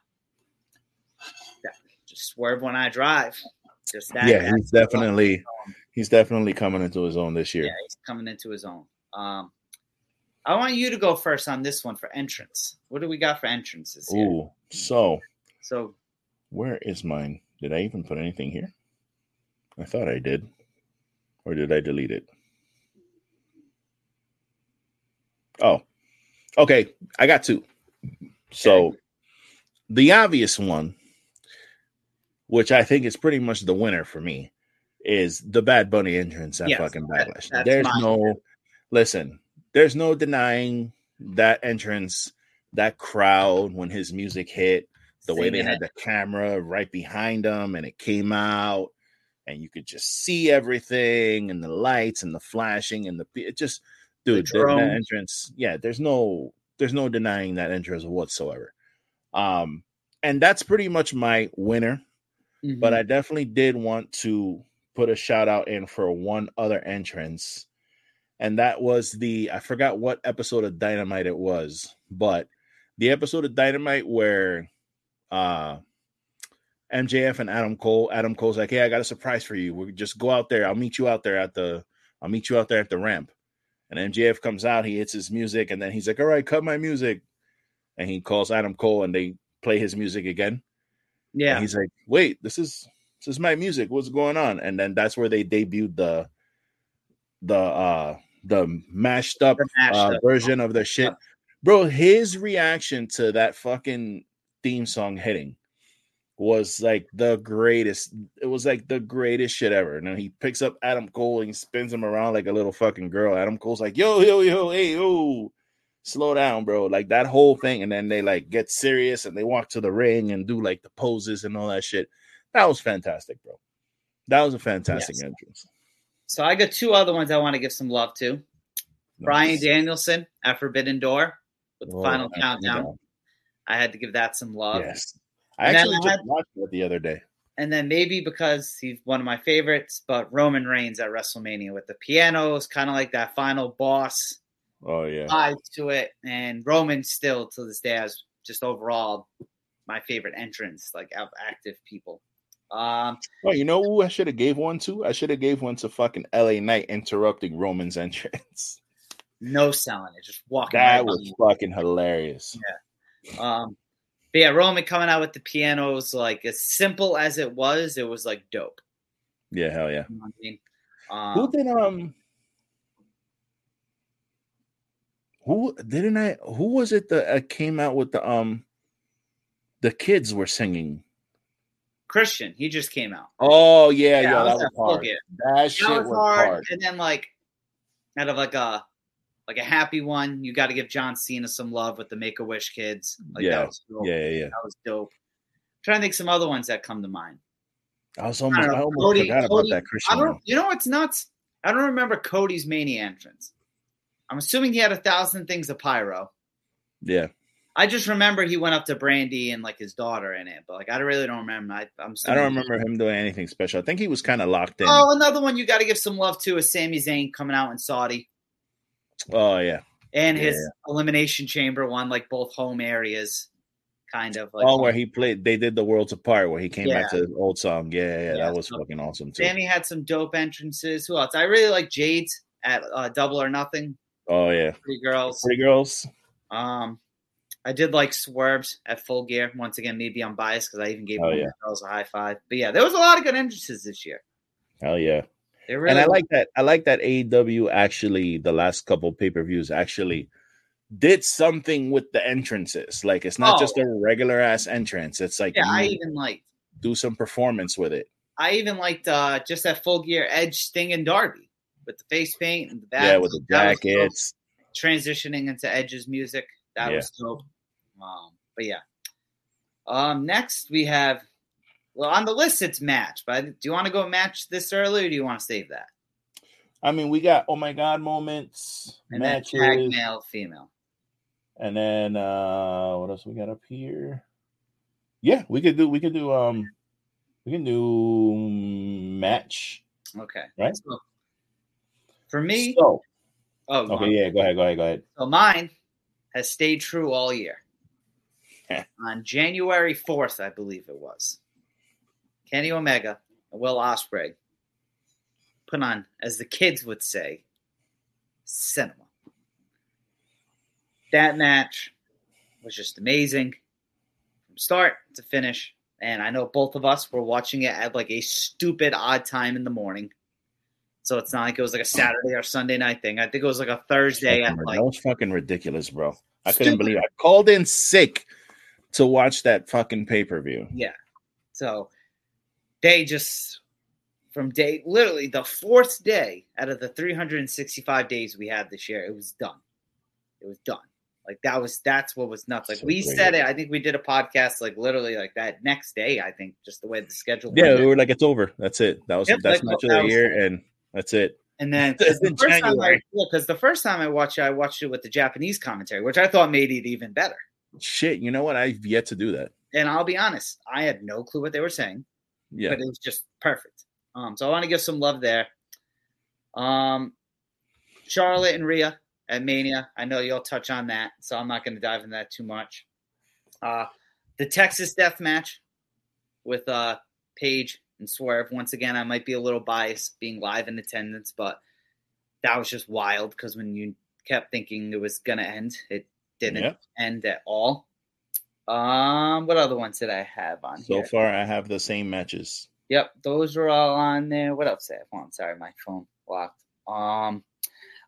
just Swerve when I drive. Just that. Yeah, he's definitely he's definitely coming into his own this year. Yeah, he's coming into his own. Um, I want you to go first on this one for entrance. What do we got for entrances? Here? Ooh, so so where is mine? Did I even put anything here? I thought I did, or did I delete it? Oh, okay. I got two. So the obvious one which I think is pretty much the winner for me, is the Bad Bunny entrance at yes, fucking Backlash. That, there's no listen, there's no denying that entrance, that crowd when his music hit, the way they had the camera right behind him and it came out and you could just see everything and the lights and the flashing and the it just dude that, that entrance yeah there's no there's no denying that entrance whatsoever um and that's pretty much my winner mm-hmm. but i definitely did want to put a shout out in for one other entrance and that was the i forgot what episode of dynamite it was but the episode of dynamite where uh MJF and Adam Cole. Adam Cole's like, "Hey, I got a surprise for you. We'll just go out there. I'll meet you out there at the. I'll meet you out there at the ramp." And MJF comes out. He hits his music, and then he's like, "All right, cut my music." And he calls Adam Cole, and they play his music again. Yeah. And he's like, "Wait, this is this is my music. What's going on?" And then that's where they debuted the the uh the mashed up, the mashed uh, up. version of the shit. Bro, his reaction to that fucking theme song hitting was like the greatest. It was like the greatest shit ever. And then he picks up Adam Cole and spins him around like a little fucking girl. Adam Cole's like, yo, yo, yo, hey, yo, slow down, bro. Like that whole thing. And then they like get serious and they walk to the ring and do like the poses and all that shit. That was fantastic, bro. That was a fantastic yes. entrance. So I got two other ones I want to give some love to. Nice. Bryan Danielson at Forbidden Door with the oh, final countdown. I had to give that some love. Yes. I actually just had, watched it the other day. And then maybe because he's one of my favorites, but Roman Reigns at WrestleMania with the pianos, kind of like that final boss. Oh yeah, vibe to it, and Roman still to this day has just overall my favorite entrance, like of active people. Um, well, you know who I should have gave one to? I should have gave one to fucking LA Knight interrupting Roman's entrance. No selling it, just walking. That was fucking hilarious. Yeah. Um, but yeah, Roman coming out with the pianos, like as simple as it was, it was like dope. Yeah, hell yeah. You know I mean? um, who did um who didn't I who was it that uh, came out with the um the kids were singing? Christian, he just came out. Oh yeah, yeah, yeah that was hard. That, that shit was, was hard. hard. And then like out of like a like a happy one. You got to give John Cena some love with the Make a Wish kids. Like yeah. That yeah, yeah, yeah. That was dope. I'm trying to think some other ones that come to mind. I was almost, I, I almost Cody, forgot Cody, about that Christian. I don't, you know what's nuts? I don't remember Cody's Mania entrance. I'm assuming he had a thousand things of pyro. Yeah. I just remember he went up to Brandi and like his daughter in it, but like I really don't remember. I, am I don't remember him doing anything special. I think he was kind of locked in. Oh, another one you got to give some love to is Sami Zayn coming out in Saudi. Oh yeah. And his yeah. elimination chamber won like both home areas, kind of. Like, oh, where he played, they did the worlds apart, where he came yeah. back to the old song. Yeah, yeah, yeah that was so fucking awesome too. Danny had some dope entrances. Who else? I really like Jade's at uh, Double or Nothing. Oh yeah, Pretty Girls. Pretty Girls. Um, I did like Swerves at Full Gear. Once again, maybe I'm biased because I even gave oh, yeah. Girls a high five. But yeah, there was a lot of good entrances this year. Hell yeah. Really and I like that. I like that AEW actually the last couple pay per views actually did something with the entrances. Like it's not oh. just a regular ass entrance. It's like yeah, I even like do some performance with it. I even liked uh just that full gear Edge, Sting, and Darby with the face paint and the back. Yeah, with the jackets. Transitioning into Edge's music. That yeah. was dope. Um, but yeah. Um, next we have well, on the list it's match, but do you want to go match this early or do you want to save that? I mean, we got oh my god moments, and matches, tag male, female, and then uh what else we got up here? Yeah, we could do we could do um we can do match. Okay, right. So, for me, so, oh okay, yeah, go ahead, go ahead, go ahead. So mine has stayed true all year. On January fourth, I believe it was. Kenny Omega and Will Ospreay put on, as the kids would say, cinema. That match was just amazing from start to finish. And I know both of us were watching it at like a stupid odd time in the morning. So it's not like it was like a Saturday or Sunday night thing. I think it was like a Thursday. At like, that was fucking ridiculous, bro. I couldn't believe it. I called in sick to watch that fucking pay per view. Yeah. So they just from day literally the fourth day out of the 365 days we had this year, it was done. It was done. Like that was that's what was nuts. Like So we said it. I think we did a podcast like literally like that next day. I think just the way the schedule. Yeah, we were like, it's over. That's it. That was Yep, that's like, match of the year, and that's it. And then 'cause the first time I January. because the first time I watched it, I watched it with the Japanese commentary, which I thought made it even better. Shit, you know what? I've yet to do that. And I'll be honest, I had no clue what they were saying, Yeah, but it was just perfect. Um, so I want to give some love there. Um, Charlotte and Rhea at Mania. I know you'll touch on that, so I'm not going to dive into that too much. Uh, the Texas Death Match with uh, Paige and Swerve. Once again, I might be a little biased being live in attendance, but that was just wild because when you kept thinking it was going to end, it didn't Yeah. end at all. Um, what other ones did I have on so here? far I have the same matches. Yep, those are all on there. What else did I have on? Sorry, my phone locked. Um,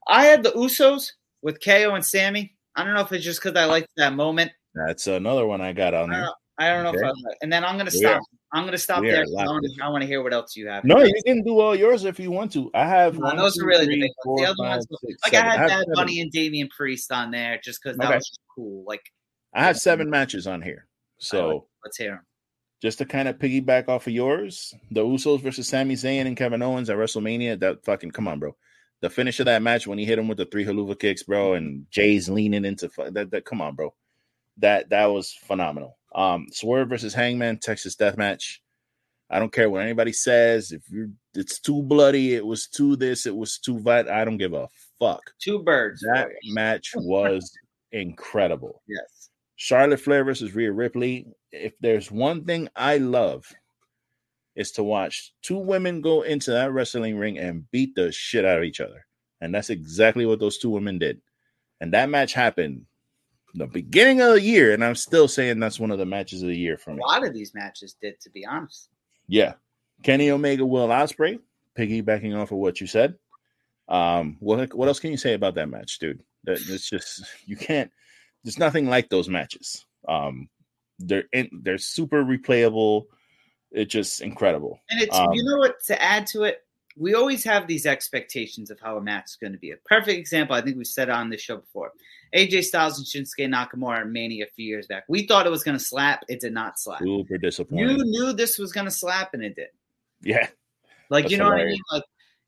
I had the Usos with KO and Sami. I don't know if it's just because I liked that moment. That's another one I got on I there. don't, I don't know Okay. if I. And then I'm gonna stop. are- I'm gonna stop are I want, to, I want to hear what else you have. No, you can do all yours if you want to. I have No, one, those are two, really the three, big ones. four, The other five, ones- six, like seven. I had Bad. Bunny and Damian Priest on there just because that Okay. was cool. Like, I have seven matches on here. So let's hear them. just to kind of piggyback off of yours, the Usos versus Sami Zayn and Kevin Owens at WrestleMania. That fucking come on, bro. The finish of that match when he hit him with the three haluva kicks, bro, and Jay's leaning into that. That come on, bro. That that was phenomenal. Um, Swerve versus Hangman Texas Death Match. I don't care what anybody says. If you it's too bloody, it was too this, it was too violent. I don't give a fuck. Two birds. That match was incredible. Yes. Charlotte Flair versus Rhea Ripley. If there's one thing I love, is to watch two women go into that wrestling ring and beat the shit out of each other. And that's exactly what those two women did. And that match happened the beginning of the year, and I'm still saying that's one of the matches of the year for me. A lot of these matches did, to be honest. Yeah. Kenny Omega, Will Ospreay, piggybacking off of what you said. Um, what what else can you say about that match, dude? That it's just you can't. There's nothing like those matches. Um, they're in, they're super replayable. It's just incredible. And it's Um, you know what to add to it. We always have these expectations of how a match is going to be. A perfect example, I think we said on this show before. AJ Styles and Shinsuke Nakamura in Mania a few years back. We thought it was going to slap. It did not slap. Super You knew this was going to slap, and it did. Yeah, Like That's you know what I mean? Like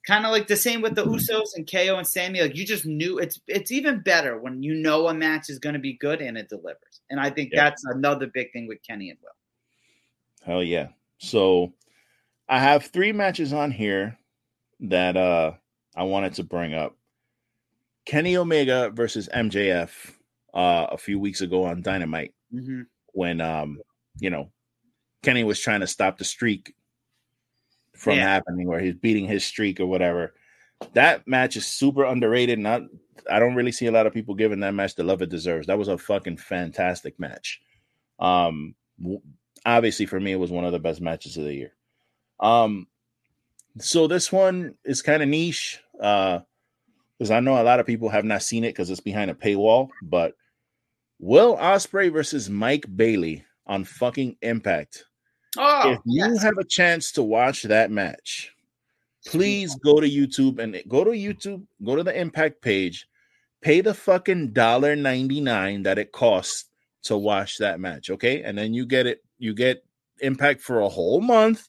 kind of like the same with the Usos and KO and Sami. Like you just knew it's it's even better when you know a match is going to be good and it delivers. And I think Yeah. that's another big thing with Kenny and Will. hell yeah. So I have three matches on here that uh I wanted to bring up. Kenny Omega versus MJF uh a few weeks ago on Dynamite. Mm-hmm. when um you know Kenny was trying to stop the streak from Yeah. happening or he's beating his streak or whatever. That match is super underrated. Not I don't really see a lot of people giving that match the love it deserves. That was a fucking fantastic match. Um obviously for me it was one of the best matches of the year. Um so this one is kind of niche uh because I know a lot of people have not seen it because it's behind a paywall, but Will Ospreay versus Mike Bailey on fucking Impact. Oh, if you yes. have a chance to watch that match, mm-hmm. please go to YouTube and go to YouTube, go to the Impact page, pay the fucking dollar ninety nine that it costs to watch that match, okay? And then you get it, you get Impact for a whole month,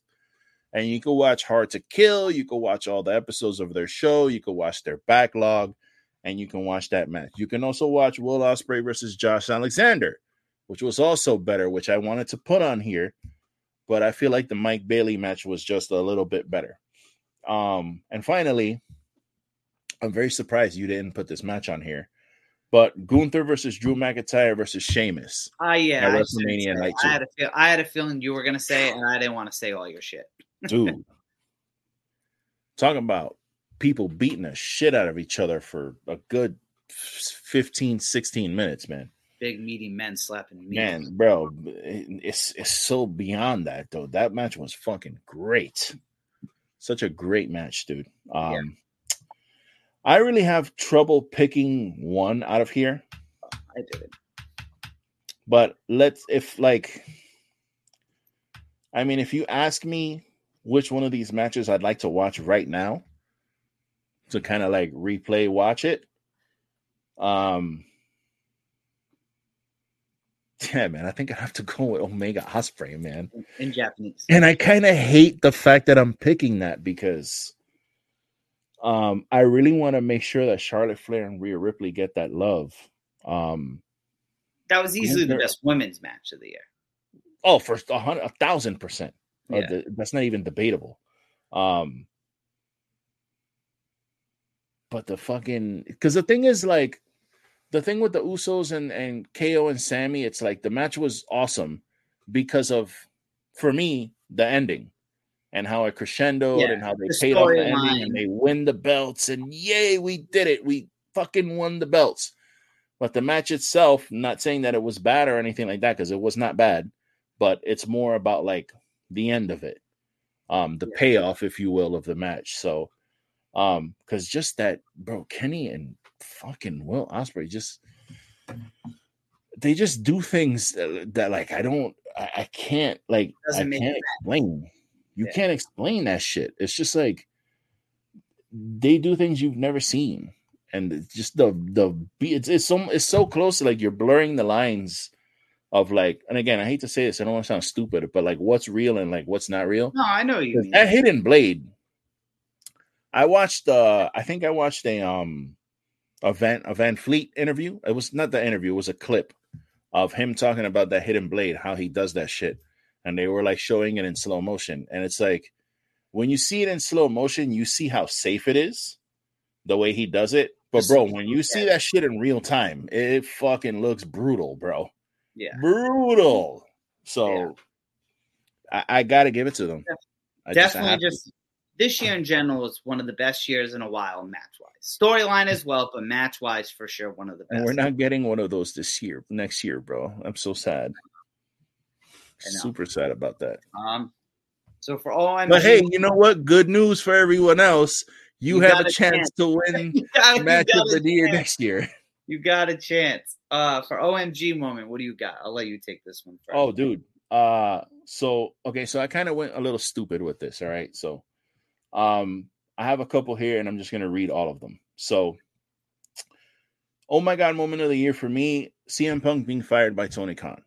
and you can watch Hard to Kill, you can watch all the episodes of their show, you can watch their backlog, and you can watch that match. You can also watch Will Ospreay versus Josh Alexander, which was also better, which I wanted to put on here, but I feel like the Mike Bailey match was just a little bit better. Um, and finally, I'm very surprised you didn't put this match on here. But Gunther versus Drew McIntyre versus Sheamus. Ah, yeah. at I WrestleMania night I had a feel, I had a feeling you were gonna say it, and I didn't want to say all your shit. Dude. Talking about people beating the shit out of each other for a good 15, 16 minutes, man. Big meaty men slapping me. Man, bro, it's it's so beyond that though. That match was fucking great. Such a great match, dude. Um I really have trouble picking one out of here, I did it. but let's if like I mean, if you ask me which one of these matches I'd like to watch right now to kind of like replay watch it, um yeah, man, I think I have to go with Omega Ospreay, man. in, Japanese. And I kind of hate the fact that I'm picking that because um I really want to make sure that Charlotte Flair and Rhea Ripley get that love. Um That was easily the best women's match of the year. oh for a hundred a thousand percent. Uh, Yeah. th- that's not even debatable. Um but the fucking because the thing is like the thing with the Usos and and KO and Sami, it's like the match was awesome because of for me the ending and how it crescendoed Yeah, and how they the paid off the ending and they win the belts and yay we did it we fucking won the belts. But the match itself, not saying that it was bad or anything like that because it was not bad, but it's more about like the end of it, um, the Yeah. payoff, if you will, of the match. So, um, because just that, bro, Kenny and fucking Will Ospreay just they just do things that, that, like I don't, I, I can't like I can't explain. You Yeah. can't explain that shit. It's just like they do things you've never seen, and it's just the the it's it's so it's so close to like you're blurring the lines of like, and again, I hate to say this, I don't want to sound stupid, but like what's real and like what's not real. No, I know you. mean. That Hidden Blade. I watched uh I think I watched a um a Van a Van Fleet interview. It was not the interview, it was a clip of him talking about that Hidden Blade, how he does that shit. And they were like showing it in slow motion. And it's like when you see it in slow motion, you see how safe it is, the way he does it. But bro, when you see that shit in real time, it fucking looks brutal, bro. Yeah. Brutal. So Yeah. I, I gotta give it to them. I Definitely to. just this year in general was one of the best years in a while match wise. Storyline as well, but match wise for sure one of the best. And we're not getting one of those this year, next year, bro. I'm so sad. Super sad about that. Um so for all I'm But hey, you know what? Good news for everyone else. You, You have a a chance chance. to win got, match of the year next year. You got a chance. Uh for OMG moment, what do you got? I'll let you take this one first. Oh, dude. Uh so okay, so I kind of went a little stupid with this. All right. So um I have a couple here and I'm just gonna read all of them. So oh my god, moment of the year for me, CM Punk being fired by Tony Khan.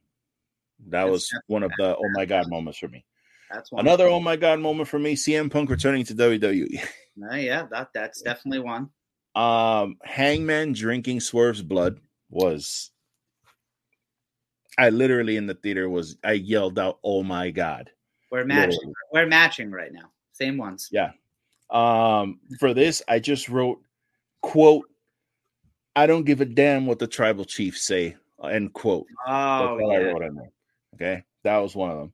That That's was one of the oh my god moments for me. That's one. Another oh my god moment for me, CM Punk returning to WWE. Uh, yeah, that that's definitely one. Um Hangman drinking Swerve's blood was I literally in the theater was I yelled out, "Oh my god." We're matching. Literally. We're matching right now. Same ones. Yeah. Um, for this, I just wrote, quote, I don't give a damn what the tribal chiefs say, end quote. Oh yeah. wrote in there. Okay. That was one of them.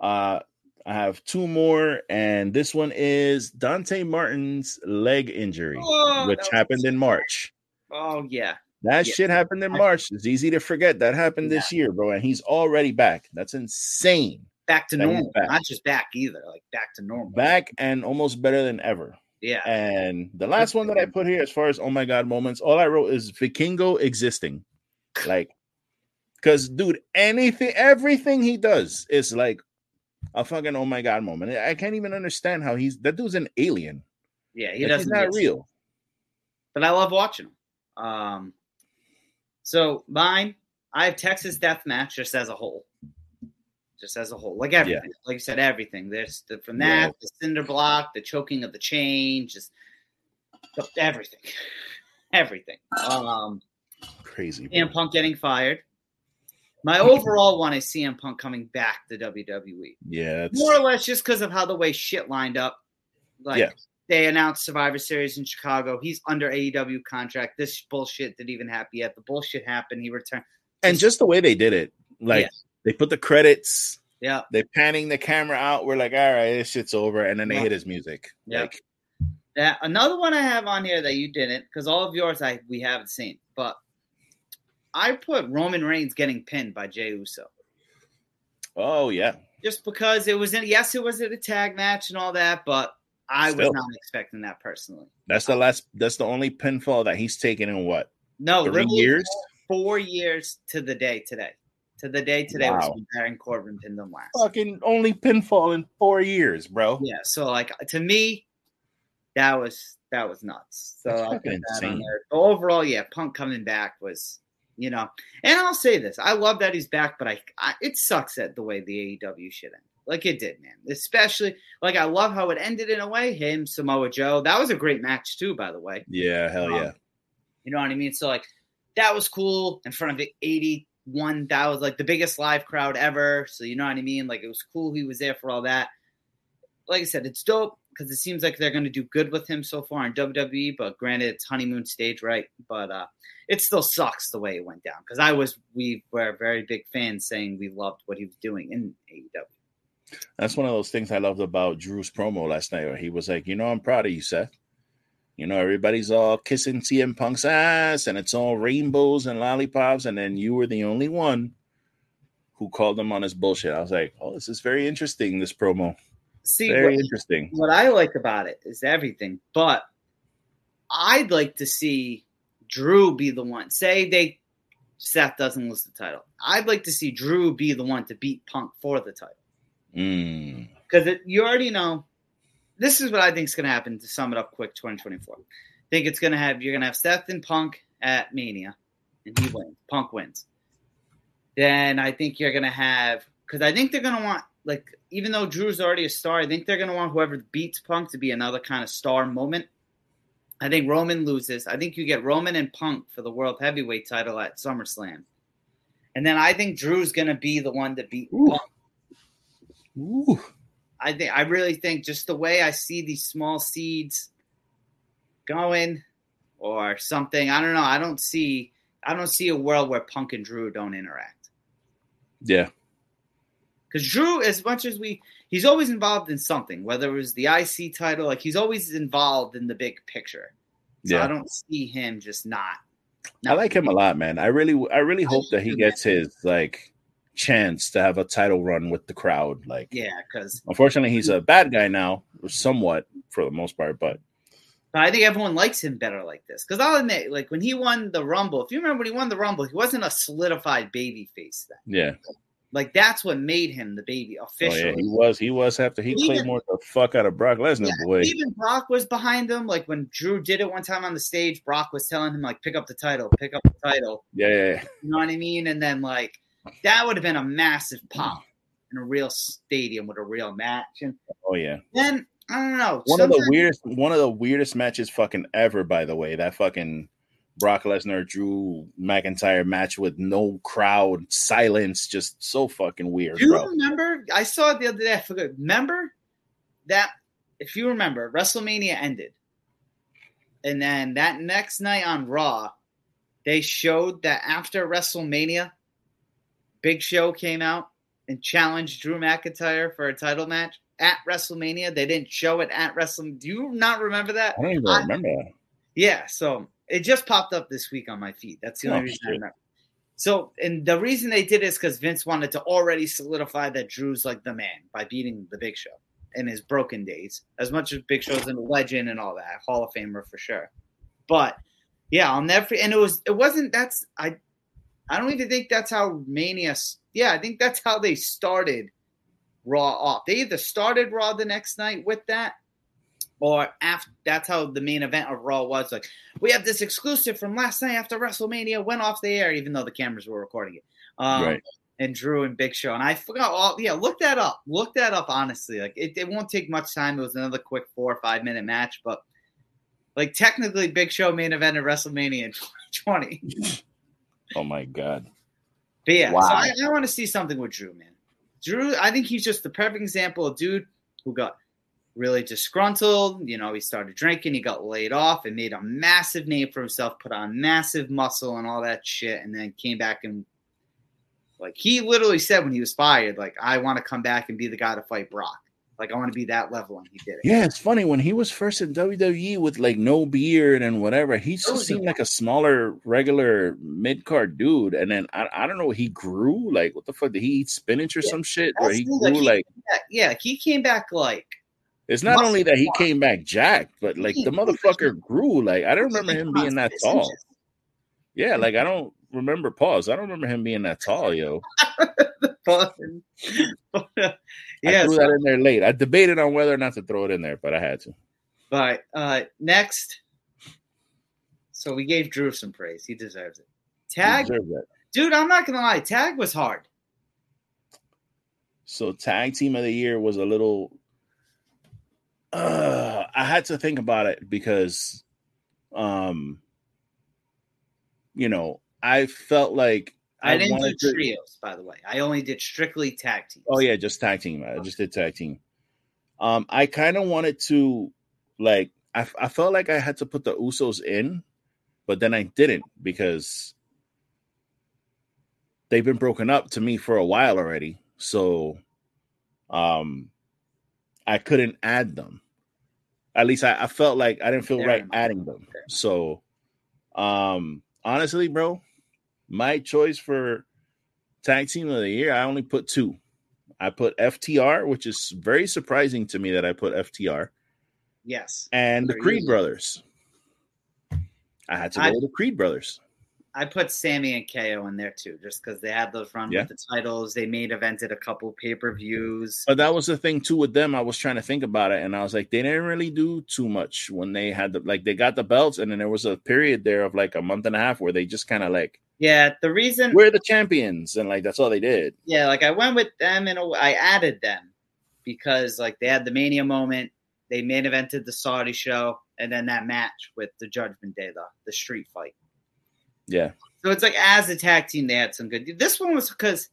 Uh, I have two more, and this one is Dante Martin's leg injury, Oh, which happened in March. Oh yeah. That Yeah. shit happened in March. It's easy to forget. That happened this year, bro. And he's already back. That's insane. Back to normal. back. Not just back either. Like back to normal. Back and almost better than ever. Yeah. And the last one that I put here, as far as oh my god moments, all I wrote is Vikingo existing. Like, because dude, anything, everything he does is like a fucking oh my god moment. I can't even understand how he's that dude's an alien. Yeah. He Like, doesn't. not get- real. But I love watching him. Um. So mine, I have Texas Death Match just as a whole. Just as a whole, like everything, like you said, everything. There's the, from that, Yeah. the cinder block, the choking of the chain, just everything, everything. Um, Crazy. bro. CM Punk getting fired. My overall one is CM Punk coming back to WWE. Yeah, it's, More or less just because of how the way shit lined up. Like Yeah. they announced Survivor Series in Chicago. He's under AEW contract. This bullshit didn't even happen yet. The bullshit happened. He returned. and just the way they did it, like Yeah. They put the credits, Yeah. They're panning the camera out. We're like, all right, this shit's over, and then they Yeah. hit his music. Yeah. Like, Yeah, another one I have on here that you didn't, because all of yours I we haven't seen, but I put Roman Reigns getting pinned by Jey Uso. oh yeah, Just because it was in yes, it was in a tag match and all that, but I was not expecting that personally. that's the last. That's the only pinfall that he's taken in what No, three years. Four years to the day today. To the day today was Wow. when Baron Corbin pinned him last. Fucking only pinfall in four years, bro. Yeah, so like to me, that was that was nuts. So I fucking put that on insane. there. But overall, yeah, Punk coming back was you know. And I'll say this: I love that he's back, but I, I it sucks at the way the AEW shit ended. Like it did, man. Especially like I love how it ended in a way. Him, Samoa Joe. That was a great match too, by the way. Yeah, hell yeah. Um, you know what I mean? So like that was cool in front of the eighty one thousand, like the biggest live crowd ever. So you know what I mean? Like it was cool. He was there for all that. Like I said, it's dope because it seems like they're going to do good with him so far in WWE. But granted, it's honeymoon stage, right? But uh, it still sucks the way it went down because I was we were very big fans saying we loved what he was doing in AEW. That's one of those things I loved about Drew's promo last night, where he was like, "You know, I'm proud of you, Seth. You know, everybody's all kissing CM Punk's ass, and it's all rainbows and lollipops, and then you were the only one." Who called him on his bullshit? I was like, "Oh, this is very interesting. This promo." See, very what, interesting. What I like about it is everything, but I'd like to see Drew be the one. Say they Seth doesn't lose the title. I'd like to see Drew be the one to beat Punk for the title. Because mm. you already know. This is what I think is going to happen. To sum it up quick, 2024. I think it's going to have you're going to have Seth and Punk at Mania, and he wins. Punk wins. Then I think you're going to have because I think they're going to want like even though Drew's already a star, I think they're going to want whoever beats Punk to be another kind of star moment. I think Roman loses. I think you get Roman and Punk for the World Heavyweight title at SummerSlam. And then I think Drew's going to be the one to beat Ooh. Punk. Ooh. I think I really think just the way I see these small seeds going or something. I don't know. I don't see I don't see a world where Punk and Drew don't interact. Yeah. Because Drew, as much as we, he's always involved in something, whether it was the IC title, like he's always involved in the big picture. So yeah. I don't see him just not. not I like him a lot, man. I really, I really hope that he gets his like chance to have a title run with the crowd. Like, yeah, because unfortunately, he's a bad guy now, somewhat for the most part, but. I think everyone likes him better like this. Because I'll admit, like when he won the Rumble, if you remember when he won the Rumble, he wasn't a solidified baby face then. Yeah. Like that's what made him the baby official. Oh, yeah, he was. He was after he even, played more the fuck out of Brock Lesnar, yeah, boy. Even Brock was behind him. Like when Drew did it one time on the stage, Brock was telling him like, "Pick up the title, pick up the title." Yeah, yeah, yeah. You know what I mean? And then like that would have been a massive pop in a real stadium with a real match. And oh yeah. Then I don't know. One of the weirdest, one of the weirdest matches fucking ever. By the way, that fucking Brock Lesnar, Drew McIntyre match with no crowd, silence, just so fucking weird. Do you bro. remember? I saw it the other day. I forgot. Remember that? If you remember, WrestleMania ended, and then that next night on Raw, they showed that after WrestleMania, Big Show came out and challenged Drew McIntyre for a title match at WrestleMania. They didn't show it at WrestleMania. Do you not remember that? I don't even I, remember. Yeah, so it just popped up this week on my feed. That's the only oh, reason shit. I remember. So, and the reason they did is because Vince wanted to already solidify that Drew's like the man by beating the Big Show in his broken days. As much as Big Show's a legend and all that, Hall of Famer for sure. But yeah, I'll never. And it was. It wasn't. That's I. I don't even think that's how Mania. Yeah, I think that's how they started Raw off. They either started Raw the next night with that, or after that's how the main event of Raw was. Like, we have this exclusive from last night after WrestleMania went off the air, even though the cameras were recording it. Um, right. And Drew and Big Show, and I forgot all. Yeah, look that up. Look that up. Honestly, like it, it won't take much time. It was another quick four or five minute match, but like technically, Big Show main event at WrestleMania in 2020. oh my god. But yeah, wow. so I, I want to see something with Drew, man. Drew, I think he's just the perfect example of dude who got really disgruntled. You know, he started drinking, he got laid off, and made a massive name for himself, put on massive muscle and all that shit, and then came back and like he literally said when he was fired, like, I want to come back and be the guy to fight Brock. Like I want to be that level, and he did it. Yeah, it's funny when he was first in WWE with like no beard and whatever. He just oh, seemed like a smaller, regular mid card dude, and then I, I don't know. He grew like what the fuck? Did he eat spinach or yeah, some shit? Or he grew like, he, like yeah, he came back like it's not only that he came back jacked, but like the motherfucker grew. Like I don't remember him being that tall. Yeah, like I don't remember pause. I don't remember him being that tall, yo. yeah, I threw that in there late. I debated on whether or not to throw it in there, but I had to. But uh next, so we gave Drew some praise. He deserves it. Tag, dude. I'm not gonna lie. Tag was hard. So tag team of the year was a little. Uh, I had to think about it because, um, you know, I felt like I, I didn't do to... trios, by the way. I only did strictly tag team. Oh yeah, just tag team. I just did tag team. Um, I kind of wanted to, like, I, I felt like I had to put the Usos in, but then I didn't because they've been broken up to me for a while already. So, um, I couldn't add them. At least I, I felt like I didn't feel right adding them. So, um, honestly, bro, my choice for tag team of the year, I only put two. I put FTR, which is very surprising to me that I put FTR. Yes. And the Creed brothers. I had to go I, with the Creed brothers. I put Sami and KO in there too, just because they had those run yeah. with the titles. They made evented a couple pay per views. But that was the thing too with them. I was trying to think about it, and I was like, they didn't really do too much when they had the like they got the belts, and then there was a period there of like a month and a half where they just kind of like yeah. The reason we're the champions, and like that's all they did. Yeah, like I went with them and I added them because like they had the Mania moment, they main evented the Saudi show, and then that match with the Judgment Day, the the street fight. Yeah. So it's like as a tag team, they had some good. This one was because.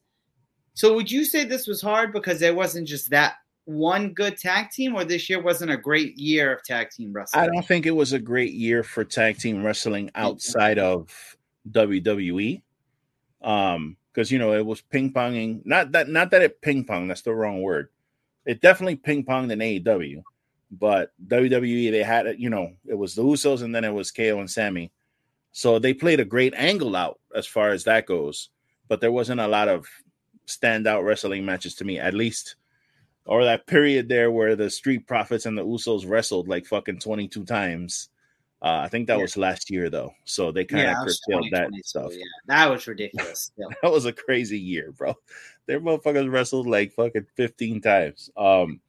So would you say this was hard because there wasn't just that one good tag team, or this year wasn't a great year of tag team wrestling? I don't think it was a great year for tag team wrestling outside of WWE. Um, because you know it was ping ponging. Not that not that it ping pong. That's the wrong word. It definitely ping ponged in AEW, but WWE they had it. You know, it was the Usos and then it was KO and Sami so they played a great angle out as far as that goes, but there wasn't a lot of standout wrestling matches to me, at least, or that period there where the Street Profits and the Usos wrestled like fucking 22 times. Uh, I think that yeah. was last year though, so they kind of yeah, curtailed that stuff. Yeah, that was ridiculous. that was a crazy year, bro. Their motherfuckers wrestled like fucking 15 times. Um,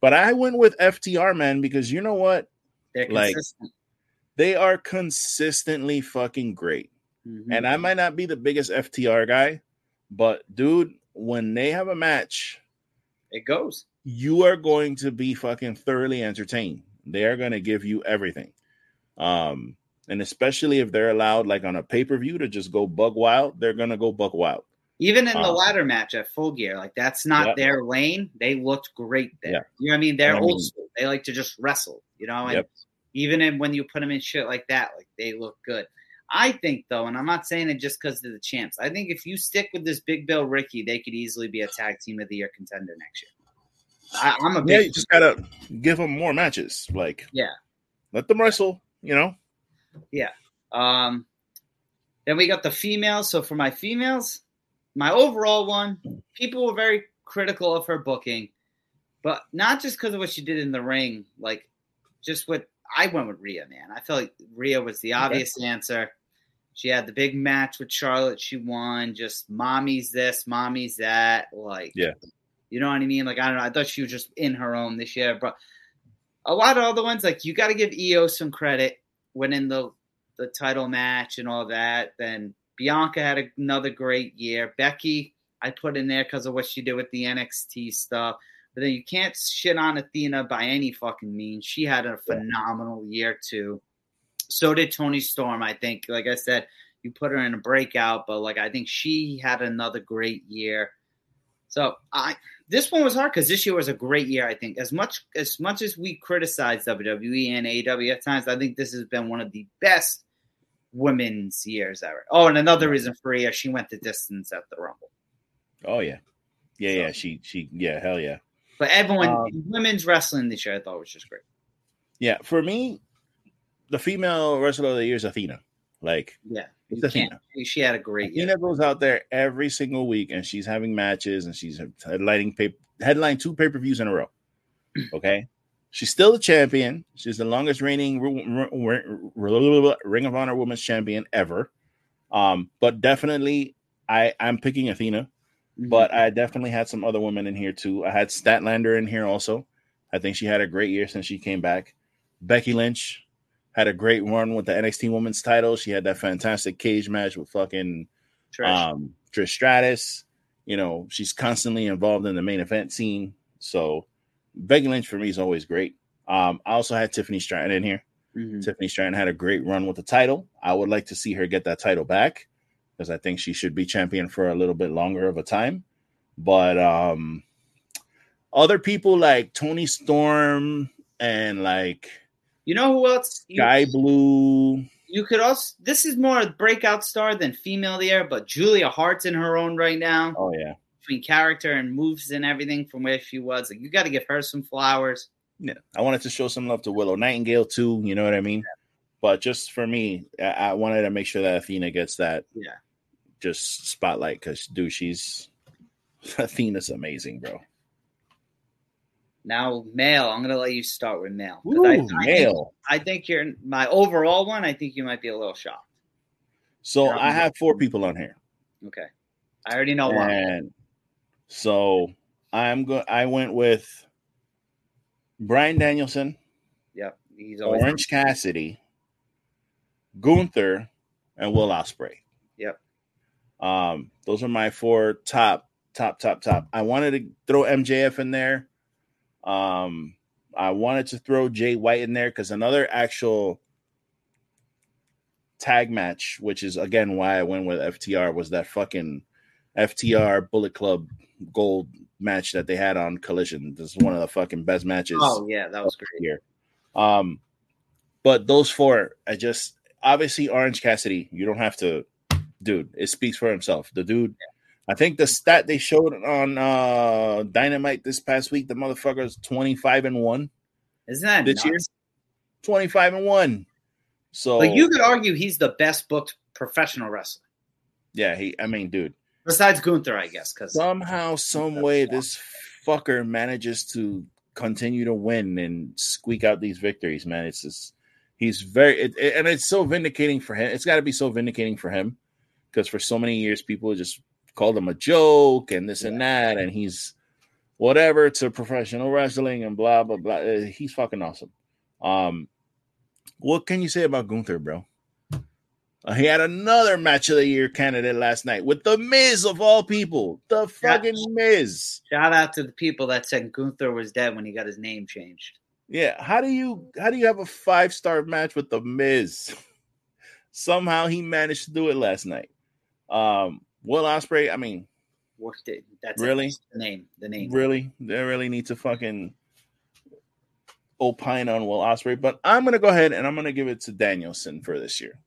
but I went with FTR man because you know what? They're like, consistent they are consistently fucking great. Mm-hmm. And I might not be the biggest FTR guy, but dude, when they have a match, it goes. You are going to be fucking thoroughly entertained. They are going to give you everything. Um, and especially if they're allowed, like on a pay per view, to just go bug wild, they're going to go bug wild. Even in the um, ladder match at Full Gear, like that's not their lane. They looked great there. Yeah. You know what I mean? They're I mean, old school. They like to just wrestle, you know? And yep. Even in, when you put them in shit like that, like they look good. I think though, and I'm not saying it just because of the champs. I think if you stick with this Big Bill Ricky, they could easily be a tag team of the year contender next year. I, am a big yeah. You just gotta give them more matches. Like yeah, let them wrestle. You know. Yeah. Um. Then we got the females. So for my females, my overall one, people were very critical of her booking, but not just because of what she did in the ring, like just what I went with Rhea, man. I felt like Rhea was the obvious okay. answer. She had the big match with Charlotte. She won. Just mommy's this, mommy's that. Like, yeah, you know what I mean? Like, I don't know. I thought she was just in her own this year, but a lot of other ones, like you got to give Io some credit winning the the title match and all that. Then Bianca had another great year. Becky, I put in there because of what she did with the NXT stuff. But then you can't shit on Athena by any fucking means. She had a phenomenal year too. So did Toni Storm. I think, like I said, you put her in a breakout, but like I think she had another great year. So I this one was hard because this year was a great year. I think as much as much as we criticize WWE and AEW at times, I think this has been one of the best women's years ever. Oh, and another reason for Rhea, she went the distance at the Rumble. Oh yeah, yeah, so. yeah. She she yeah, hell yeah. But everyone, um, women's wrestling this year, I thought was just great. Yeah, for me, the female wrestler of the year is Athena. Like, yeah, it's Athena. She had a great. Athena year. goes out there every single week, and she's having matches, and she's headlining pay, headline two pay per views in a row. Okay, she's still the champion. She's the longest reigning Ring of Honor Women's Champion ever. Um, but definitely, I I'm picking Athena. Mm-hmm. But I definitely had some other women in here too. I had Statlander in here also. I think she had a great year since she came back. Becky Lynch had a great run with the NXT Women's title. She had that fantastic cage match with fucking Trish. um, Trish Stratus. You know, she's constantly involved in the main event scene. So Becky Lynch for me is always great. Um, I also had Tiffany Stratton in here. Mhm. Tiffany Stratton had a great run with the title. I would like to see her get that title back because I think she should be champion for a little bit longer of a time. But um other people like Toni Storm and like You know who else? You, Skye Blue. you could also. This is more a breakout star than female there, but Julia Hart's in her own right now. Oh yeah. Between character and moves and everything from where she was, like you got to give her some flowers. Yeah. I wanted to show some love to Willow Nightingale too, you know what I mean? But just for me, I, I wanted to make sure that Athena gets that Yeah. Just spotlight because dude, she's Athena's amazing, bro. Now, male. I'm gonna let you start with male. I, Ooh, I think, male. I think you're my overall one. I think you might be a little shocked. So. I have four people on here. Okay, I already know one. And so I'm going I went with Bryan Danielson, Yep, he's always Orange Cassidy, Gunther, and Will Ospreay. Um, those are my four top, top, top, top. I wanted to throw MJF in there. Um, I wanted to throw Jay White in there because another actual tag match, which is again why I went with FTR, was that fucking FTR Bullet Club Gold match that they had on Collision. This is one of the fucking best matches Oh yeah, that was great. here. Um, but those four, I just obviously Orange Cassidy. You don't have to, dude. It speaks for himself. The dude. I think the stat they showed on uh Dynamite this past week, the motherfucker's twenty five and one Isn't that this nuts? year. Twenty five and one. So Like you could argue he's the best booked professional wrestler yeah, he. I mean, dude. besides Gunther, I guess. Because Somehow, some way, this fucker manages to continue to win and squeak out these victories. Man, it's just he's very it, it- and it's so vindicating for him. It's got to be so vindicating for him because for so many years people just called him a joke and this and that, and he's whatever to professional wrestling and blah blah blah. Uh, He's fucking awesome. Um, what can you say about Gunther, bro? Uh, he had another match of the year candidate last night with the Miz of all people, the Yeah. fucking Miz. shout out to the people that said Gunther was dead when he got his name changed. Yeah, how do you how do you have a five star match with the Miz? Somehow he managed to do it last night. Um, Will Ospreay, I mean, Worked it. That's Really? it. the name. The name. really, they really need to fucking opine on Will Ospreay, but I'm gonna go ahead and I'm gonna give it to Danielson for this year.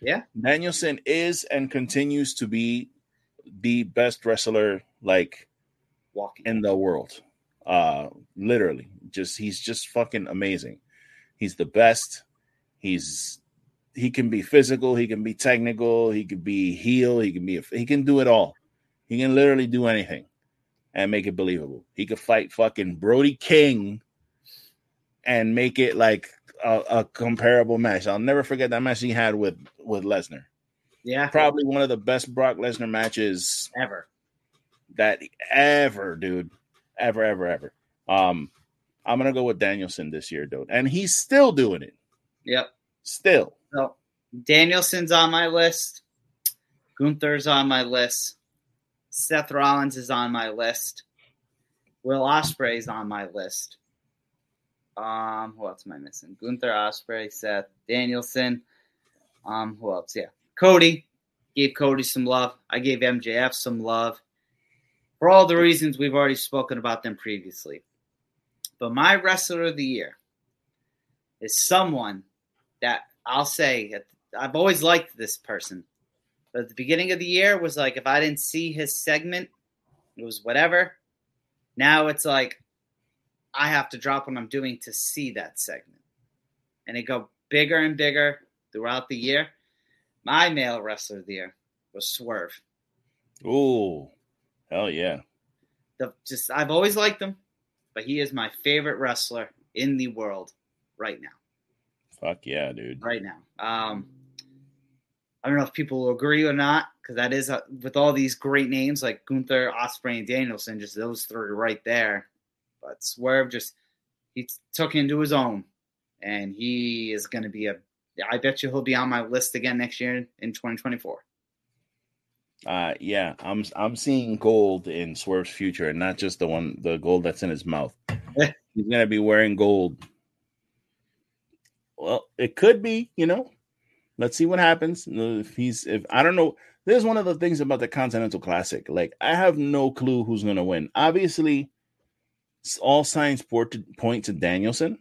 Yeah. Danielson is and continues to be the best wrestler like Walking. in the world. Uh literally. Just he's just fucking amazing. He's the best. He's he can be physical, he can be technical, he can be heel, he can be he can do it all. He can literally do anything and make it believable. He could fight fucking Brody King and make it like a, a comparable match. I'll never forget that match he had with with Lesnar. yeah. Probably one of the best Brock Lesnar matches Ever. that ever, dude. Ever, ever, ever. Um, I'm gonna go with Danielson this year, dude. And he's still doing it. Yep. Still. So Danielson's on my list. Gunther's on my list. Seth Rollins is on my list. Will Ospreay's on my list. Um, who else am I missing? Gunther, Ospreay, Seth, Danielson. Um, who else? Yeah, Cody. Gave Cody some love. I gave MJF some love for all the reasons we've already spoken about them previously. But my wrestler of the year is someone that I'll say I've always liked this person. But at the beginning of the year was like if I didn't see his segment, it was whatever. Now it's like I have to drop what I'm doing to see that segment. And it go bigger and bigger throughout the year. My male wrestler of the year was Swerve. Ooh. Hell yeah. The, just I've always liked him, but he is my favorite wrestler in the world right now. Fuck yeah, dude. right now. Um, I don't know if people will agree or not because that is uh with all these great names like Gunther, Ospreay, and Danielson, just those three right there. But Swerve just he took into his own, and he is going to be a. I bet you he'll be on my list again next year in 2024. Uh yeah, I'm I'm seeing gold in Swerve's future, and not just the one the gold that's in his mouth. He's gonna be wearing gold. Well, it could be, you know. Let's see what happens. Uh, if he's if I don't know, there's one of the things about the Continental Classic. Like I have no clue who's gonna win. Obviously, all signs point to, point to Danielson,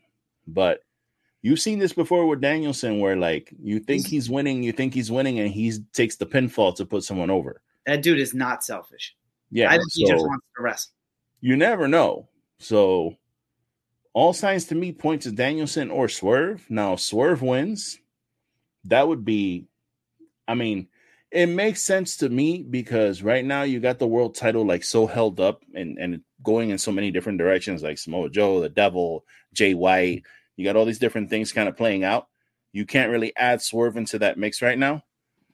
but you've seen this before with Danielson, where like you think he's winning, you think he's winning, and he takes the pinfall to put someone over. That dude is not selfish. Yeah, I think he just wants to wrestle. You never know. So all signs to me point to Danielson or Swerve. Now, Swerve wins, that would be, I mean, it makes sense to me because right now you got the world title like so held up and, and going in so many different directions, like Samoa Joe, the Devil, Jay White. You got all these different things kind of playing out. You can't really add Swerve into that mix right now.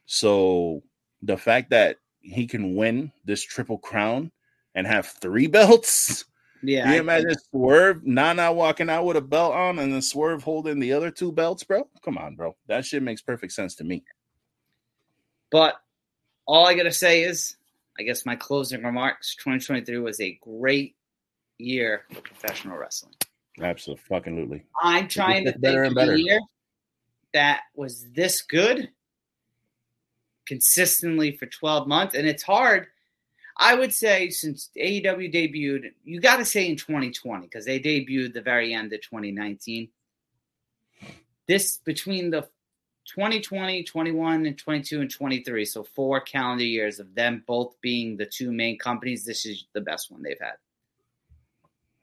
So the fact that he can win this triple crown and have three belts Yeah, you I- imagine Swerve Nana walking out with a belt on and then Swerve holding the other two belts, bro? Come on, bro. That shit makes perfect sense to me. But all I gotta say is, I guess my closing remarks: 2023 was a great year for professional wrestling. Absolutely. I'm trying to think of a year that was this good consistently for 12 months, and it's hard. I would say since AEW debuted, you got to say in 2020 because they debuted the very end of 2019. This between the 2020, 21, and 22 and 23, so four calendar years of them both being the two main companies, this is the best one they've had.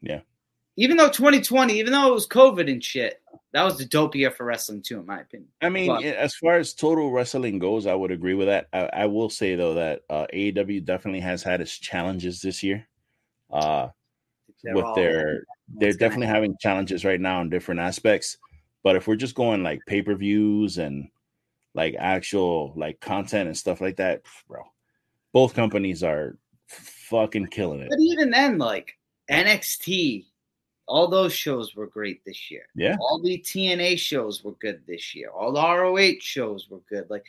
Yeah. Even though 2020, even though it was COVID and shit, that was the dope year for wrestling too, in my opinion. I mean, Well- as far as total wrestling goes, I would agree with that. I, I will say though that uh, AEW definitely has had its challenges this year. Uh, They're with all- their they're It's gonna definitely having challenges right now in different aspects. But if we're just going like pay per views and like actual like content and stuff like that, bro, both companies are fucking killing it. But even then, like NXT, all those shows were great this year. Yeah. All the TNA shows were good this year. All the ROH shows were good. Like,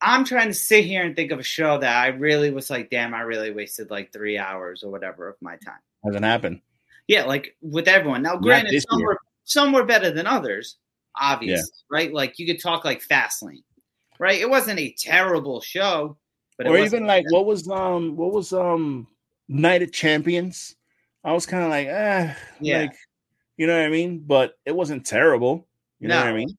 I'm trying to sit here and think of a show that I really was like, damn, I really wasted like three hours or whatever of my time. Hasn't happened. Yeah, like with everyone. Now, granted, some year. were, some were better than others, obviously, right? Like, you could talk like Fastlane, right? It wasn't a terrible show, but it or even like what was um what was um Night of Champions? I was kind of like, eh, Yeah. like you know what I mean? But it wasn't terrible. You know what I mean?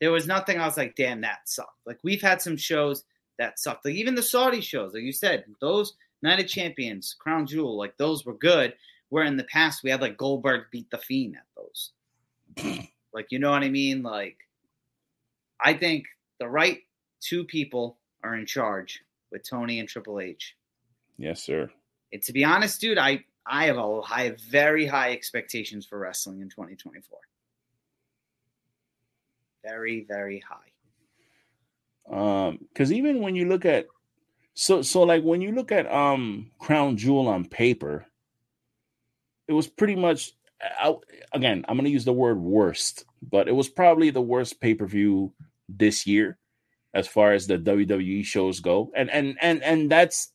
there was nothing I was like, damn, that sucked. Like we've had some shows that sucked. Like even the Saudi shows, like you said, those Night of Champions, Crown Jewel, like those were good. Where in the past we had like Goldberg beat the Fiend at those. like you know what I mean? Like I think the right two people are in charge with Tony and Triple H. Yes, sir. And to be honest, dude, I I have a have very high expectations for wrestling in 2024. Very, very high. um because even when you look at so so like when you look at um crown jewel on paper it was pretty much I, again i'm going to use the word worst but it was probably the worst pay-per-view this year as far as the wwe shows go and and and and that's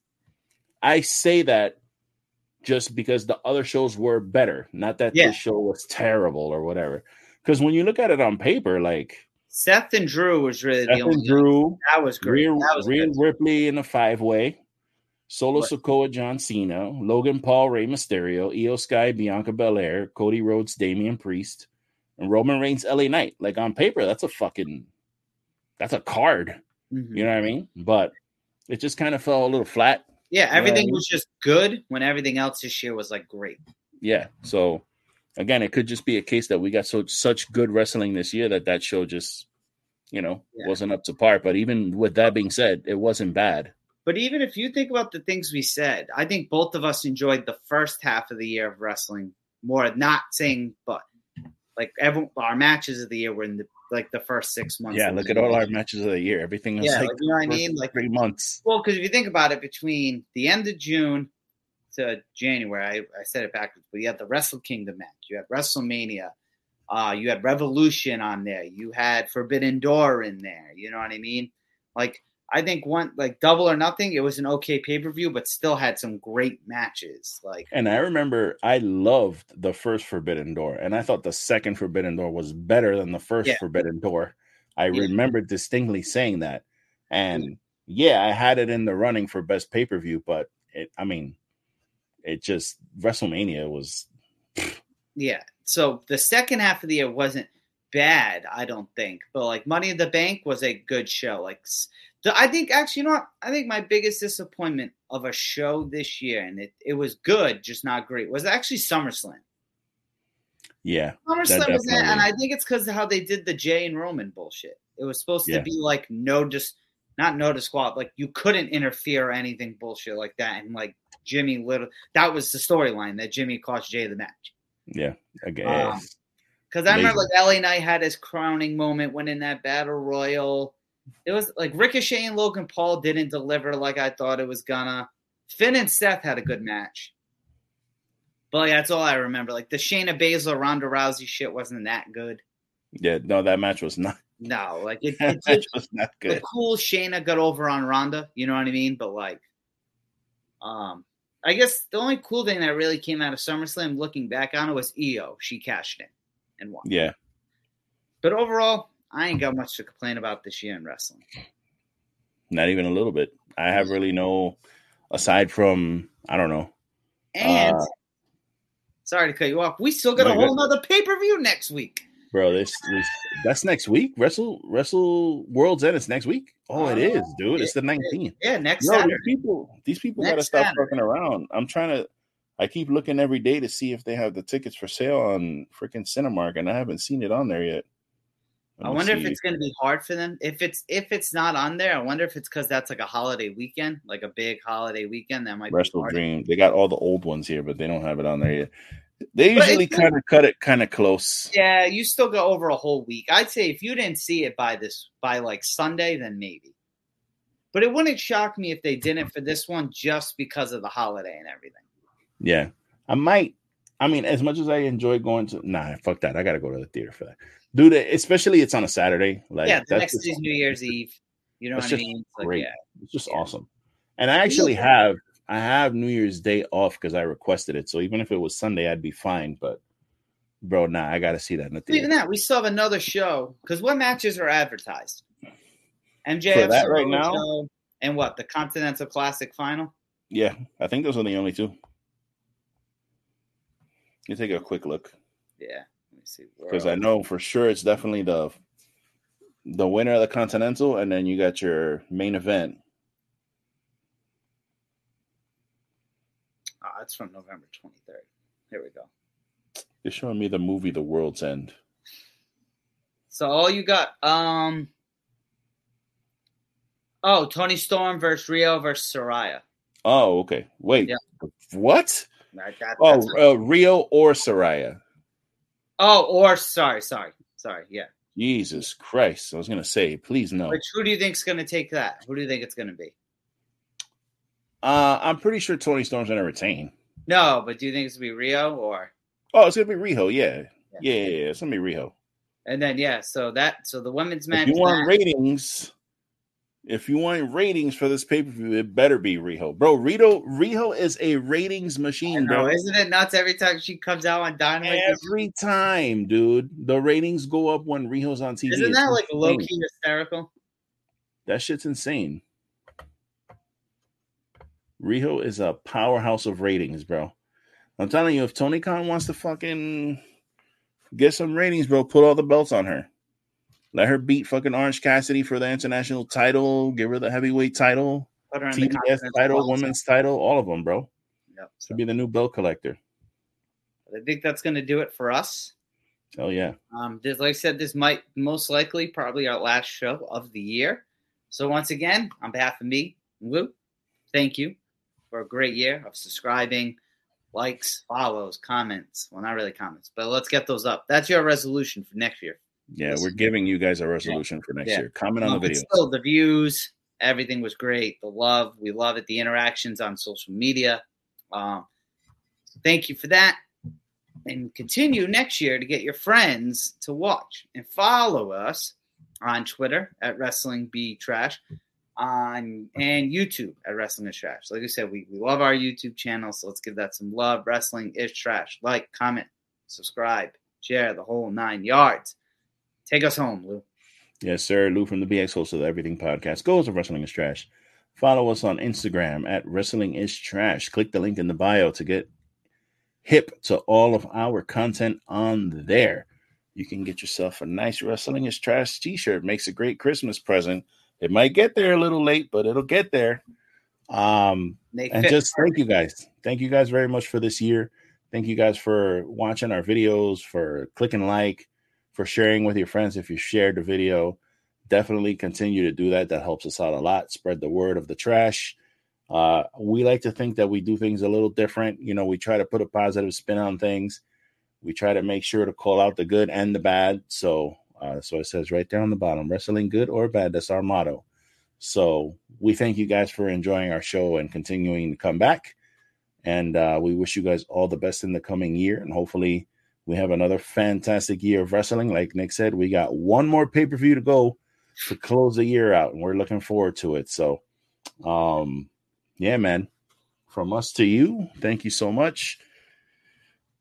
i say that just because the other shows were better not that Yeah. this show was terrible or whatever because when you look at it on paper like Seth and Drew was really the Seth only and Drew, that was great. Rhea, that was Rhea good. Ripley in a five way, Solo. Sikoa, John Cena, Logan Paul, Rey Mysterio, Iyo Sky, Bianca Belair, Cody Rhodes, Damian Priest, and Roman Reigns, LA Knight. Like on paper, that's a fucking that's a card. Mhm. You know what I mean? But it just kind of fell a little flat. Yeah, everything Yeah. was just good when everything else this year was like great. Yeah. So again, it could just be a case that we got so such good wrestling this year that that show just you know Yeah. wasn't up to par. But even with that being said, it wasn't bad. But even if you think about the things we said, I think both of us enjoyed the first half of the year of wrestling more. Not saying, but like every, our matches of the year were in the like the first six months. Yeah, look at all our matches of the year. Everything was Yeah, like, like, you know what I mean? Like three months. Well, because if you think about it, between the end of June to January, I, I said it backwards, but you had the Wrestle Kingdom match, you had WrestleMania, Uh, you had Revolution on there. You had Forbidden Door in there. You know what I mean? Like I think one like Double or Nothing, it was an okay pay per view, but still had some great matches. Like, and I remember I loved the first Forbidden Door, and I thought the second Forbidden Door was better than the first yeah. Forbidden Door. I yeah. remember distinctly saying that, and yeah, I had it in the running for best pay per view, but it, I mean, it just WrestleMania was. Yeah. So the second half of the year wasn't bad, I don't think, but like Money in the Bank was a good show. Like, I think actually, you know what? I think my biggest disappointment of a show this year, and it, it was good, just not great, was actually SummerSlam. Yeah, SummerSlam was that, and I think it's because of how they did the Jey and Roman bullshit. It was supposed yeah. to be like no, just not no disqual, like you couldn't interfere or anything bullshit like that, and like Jimmy little that was the storyline that Jimmy cost Jey the match. Yeah, guess. Um, because I remember like LA Knight had his crowning moment when in that battle royal. It was like Ricochet and Logan Paul didn't deliver like I thought it was gonna. Finn and Seth had a good match. But like, that's all I remember. Like the Shayna Baszler Ronda Rousey shit wasn't that good. Yeah, no, that match was not. No, like it, it, it was not good. The cool Shayna got over on Ronda, you know what I mean? But like, um, I guess the only cool thing that really came out of SummerSlam, looking back on it, was Io. She cashed in and won. Yeah. But overall, I ain't got much to complain about this year in wrestling. Not even a little bit. I have really no, aside from I don't know. And uh, sorry to cut you off. We still got a whole other pay per view next week. Bro, this, this that's next week. Wrestle Wrestle World's End is next week. Oh, it is, dude. It's the 19th. Yeah, next Saturday. These people, these people gotta stop Saturday. fucking around. I'm trying to I keep looking every day to see if they have the tickets for sale on freaking Cinemark, and I haven't seen it on there yet. I wonder see. if it's going to be hard for them. If it's if it's not on there, I wonder if it's because that's like a holiday weekend, like a big holiday weekend. That might WrestleDream. They got all the old ones here, but they don't have it on there yet. They usually kind of cut it kind of close. Yeah, you still go over a whole week. I'd say if you didn't see it by this by like Sunday, then maybe. But it wouldn't shock me if they didn't for this one just because of the holiday and everything. Yeah, I might. I mean, as much as I enjoy going to, nah, fuck that. I gotta go to the theater for that, dude. Especially it's on a Saturday. Like, yeah, the next is New Year's Eve. You know what I mean? It's great. Like, yeah. It's just yeah. awesome. And I actually have I have New Year's Day off because I requested it. So even if it was Sunday, I'd be fine. But bro, nah, I got to see that in the theater. Even that, we still have another show because what matches are advertised? MJF that right now, and what the Continental Classic Final? Yeah, I think those are the only two. You take a quick look. Yeah, see. Because I know for sure it's definitely the the winner of the Continental, and then you got your main event. Oh, it's from November twenty third. Here we go. You're showing me the movie The World's End. So all you got, um, oh, Toni Storm versus Riho versus Saraya. Oh, okay. Wait, yeah. what? That, that, oh, uh, Riho or Saraya. Oh, or sorry, sorry, sorry. Yeah. Jesus Christ! I was gonna say, please no. Which who do you think's gonna take that? Who do you think it's gonna be? Uh, I'm pretty sure Toni Storm's gonna retain. No, but do you think it's gonna be Riho or? Oh, it's gonna be Riho. Yeah, yeah, yeah. yeah. It's gonna be Riho. And then yeah, so that so the women's match. If you want ratings, if you want ratings for this pay per view, it better be Riho, bro. Riho, Riho is a ratings machine, bro. Isn't it nuts every time she comes out on Dynamite? Every time, dude, the ratings go up when Riho's on TV. Isn't that it's like low key hysterical? That shit's insane. Riho is a powerhouse of ratings, bro. I'm telling you, if Tony Khan wants to fucking get some ratings, bro, put all the belts on her. Let her beat fucking Orange Cassidy for the international title. Give her the heavyweight title, TBS title, women's title, all of them, bro. Yep. Should be the new belt collector. I think that's going to do it for us. Oh yeah. Um, this, like I said, this might most likely probably our last show of the year. So once again, on behalf of me, Lou, thank you for a great year of subscribing, likes, follows, comments. Well, not really comments, but let's get those up. That's your resolution for next year. Yeah, we're giving you guys a resolution yeah. for next yeah. year. Comment on the video. Still, the views, everything was great. The love, we love it. The interactions on social media. Um, thank you for that. and continue next year to get your friends to watch and follow us on Twitter at Wrestling Be Trash on and YouTube at Wrestling is Trash. Like I said, we, we love our YouTube channel, so let's give that some love. Wrestling is Trash. Like, comment, subscribe, share the whole nine yards. Take us home, Lou. Yes, sir. Lou from the BX host of the Everything Podcast goes to Wrestling is Trash. Follow us on Instagram at Wrestling is Trash. Click the link in the bio to get hip to all of our content on there. You can get yourself a nice Wrestling is Trash t shirt. Makes a great Christmas present. It might get there a little late, but it'll get there. Um, and just thank you guys. Thank you guys very much for this year. Thank you guys for watching our videos, for clicking like, for sharing with your friends if you shared the video. Definitely continue to do that. That helps us out a lot. Spread the word of the trash. Uh, we like to think that we do things a little different. You know, we try to put a positive spin on things. We try to make sure to call out the good and the bad. So, uh, so it says right there on the bottom, wrestling good or bad. That's our motto. So we thank you guys for enjoying our show and continuing to come back. And uh, we wish you guys all the best in the coming year. And hopefully, we have another fantastic year of wrestling. Like Nick said, we got one more pay per view to go to close the year out, and we're looking forward to it. So, um, yeah, man, from us to you, thank you so much.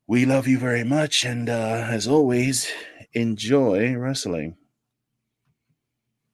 We love you very much, and uh, as always, enjoy wrestling.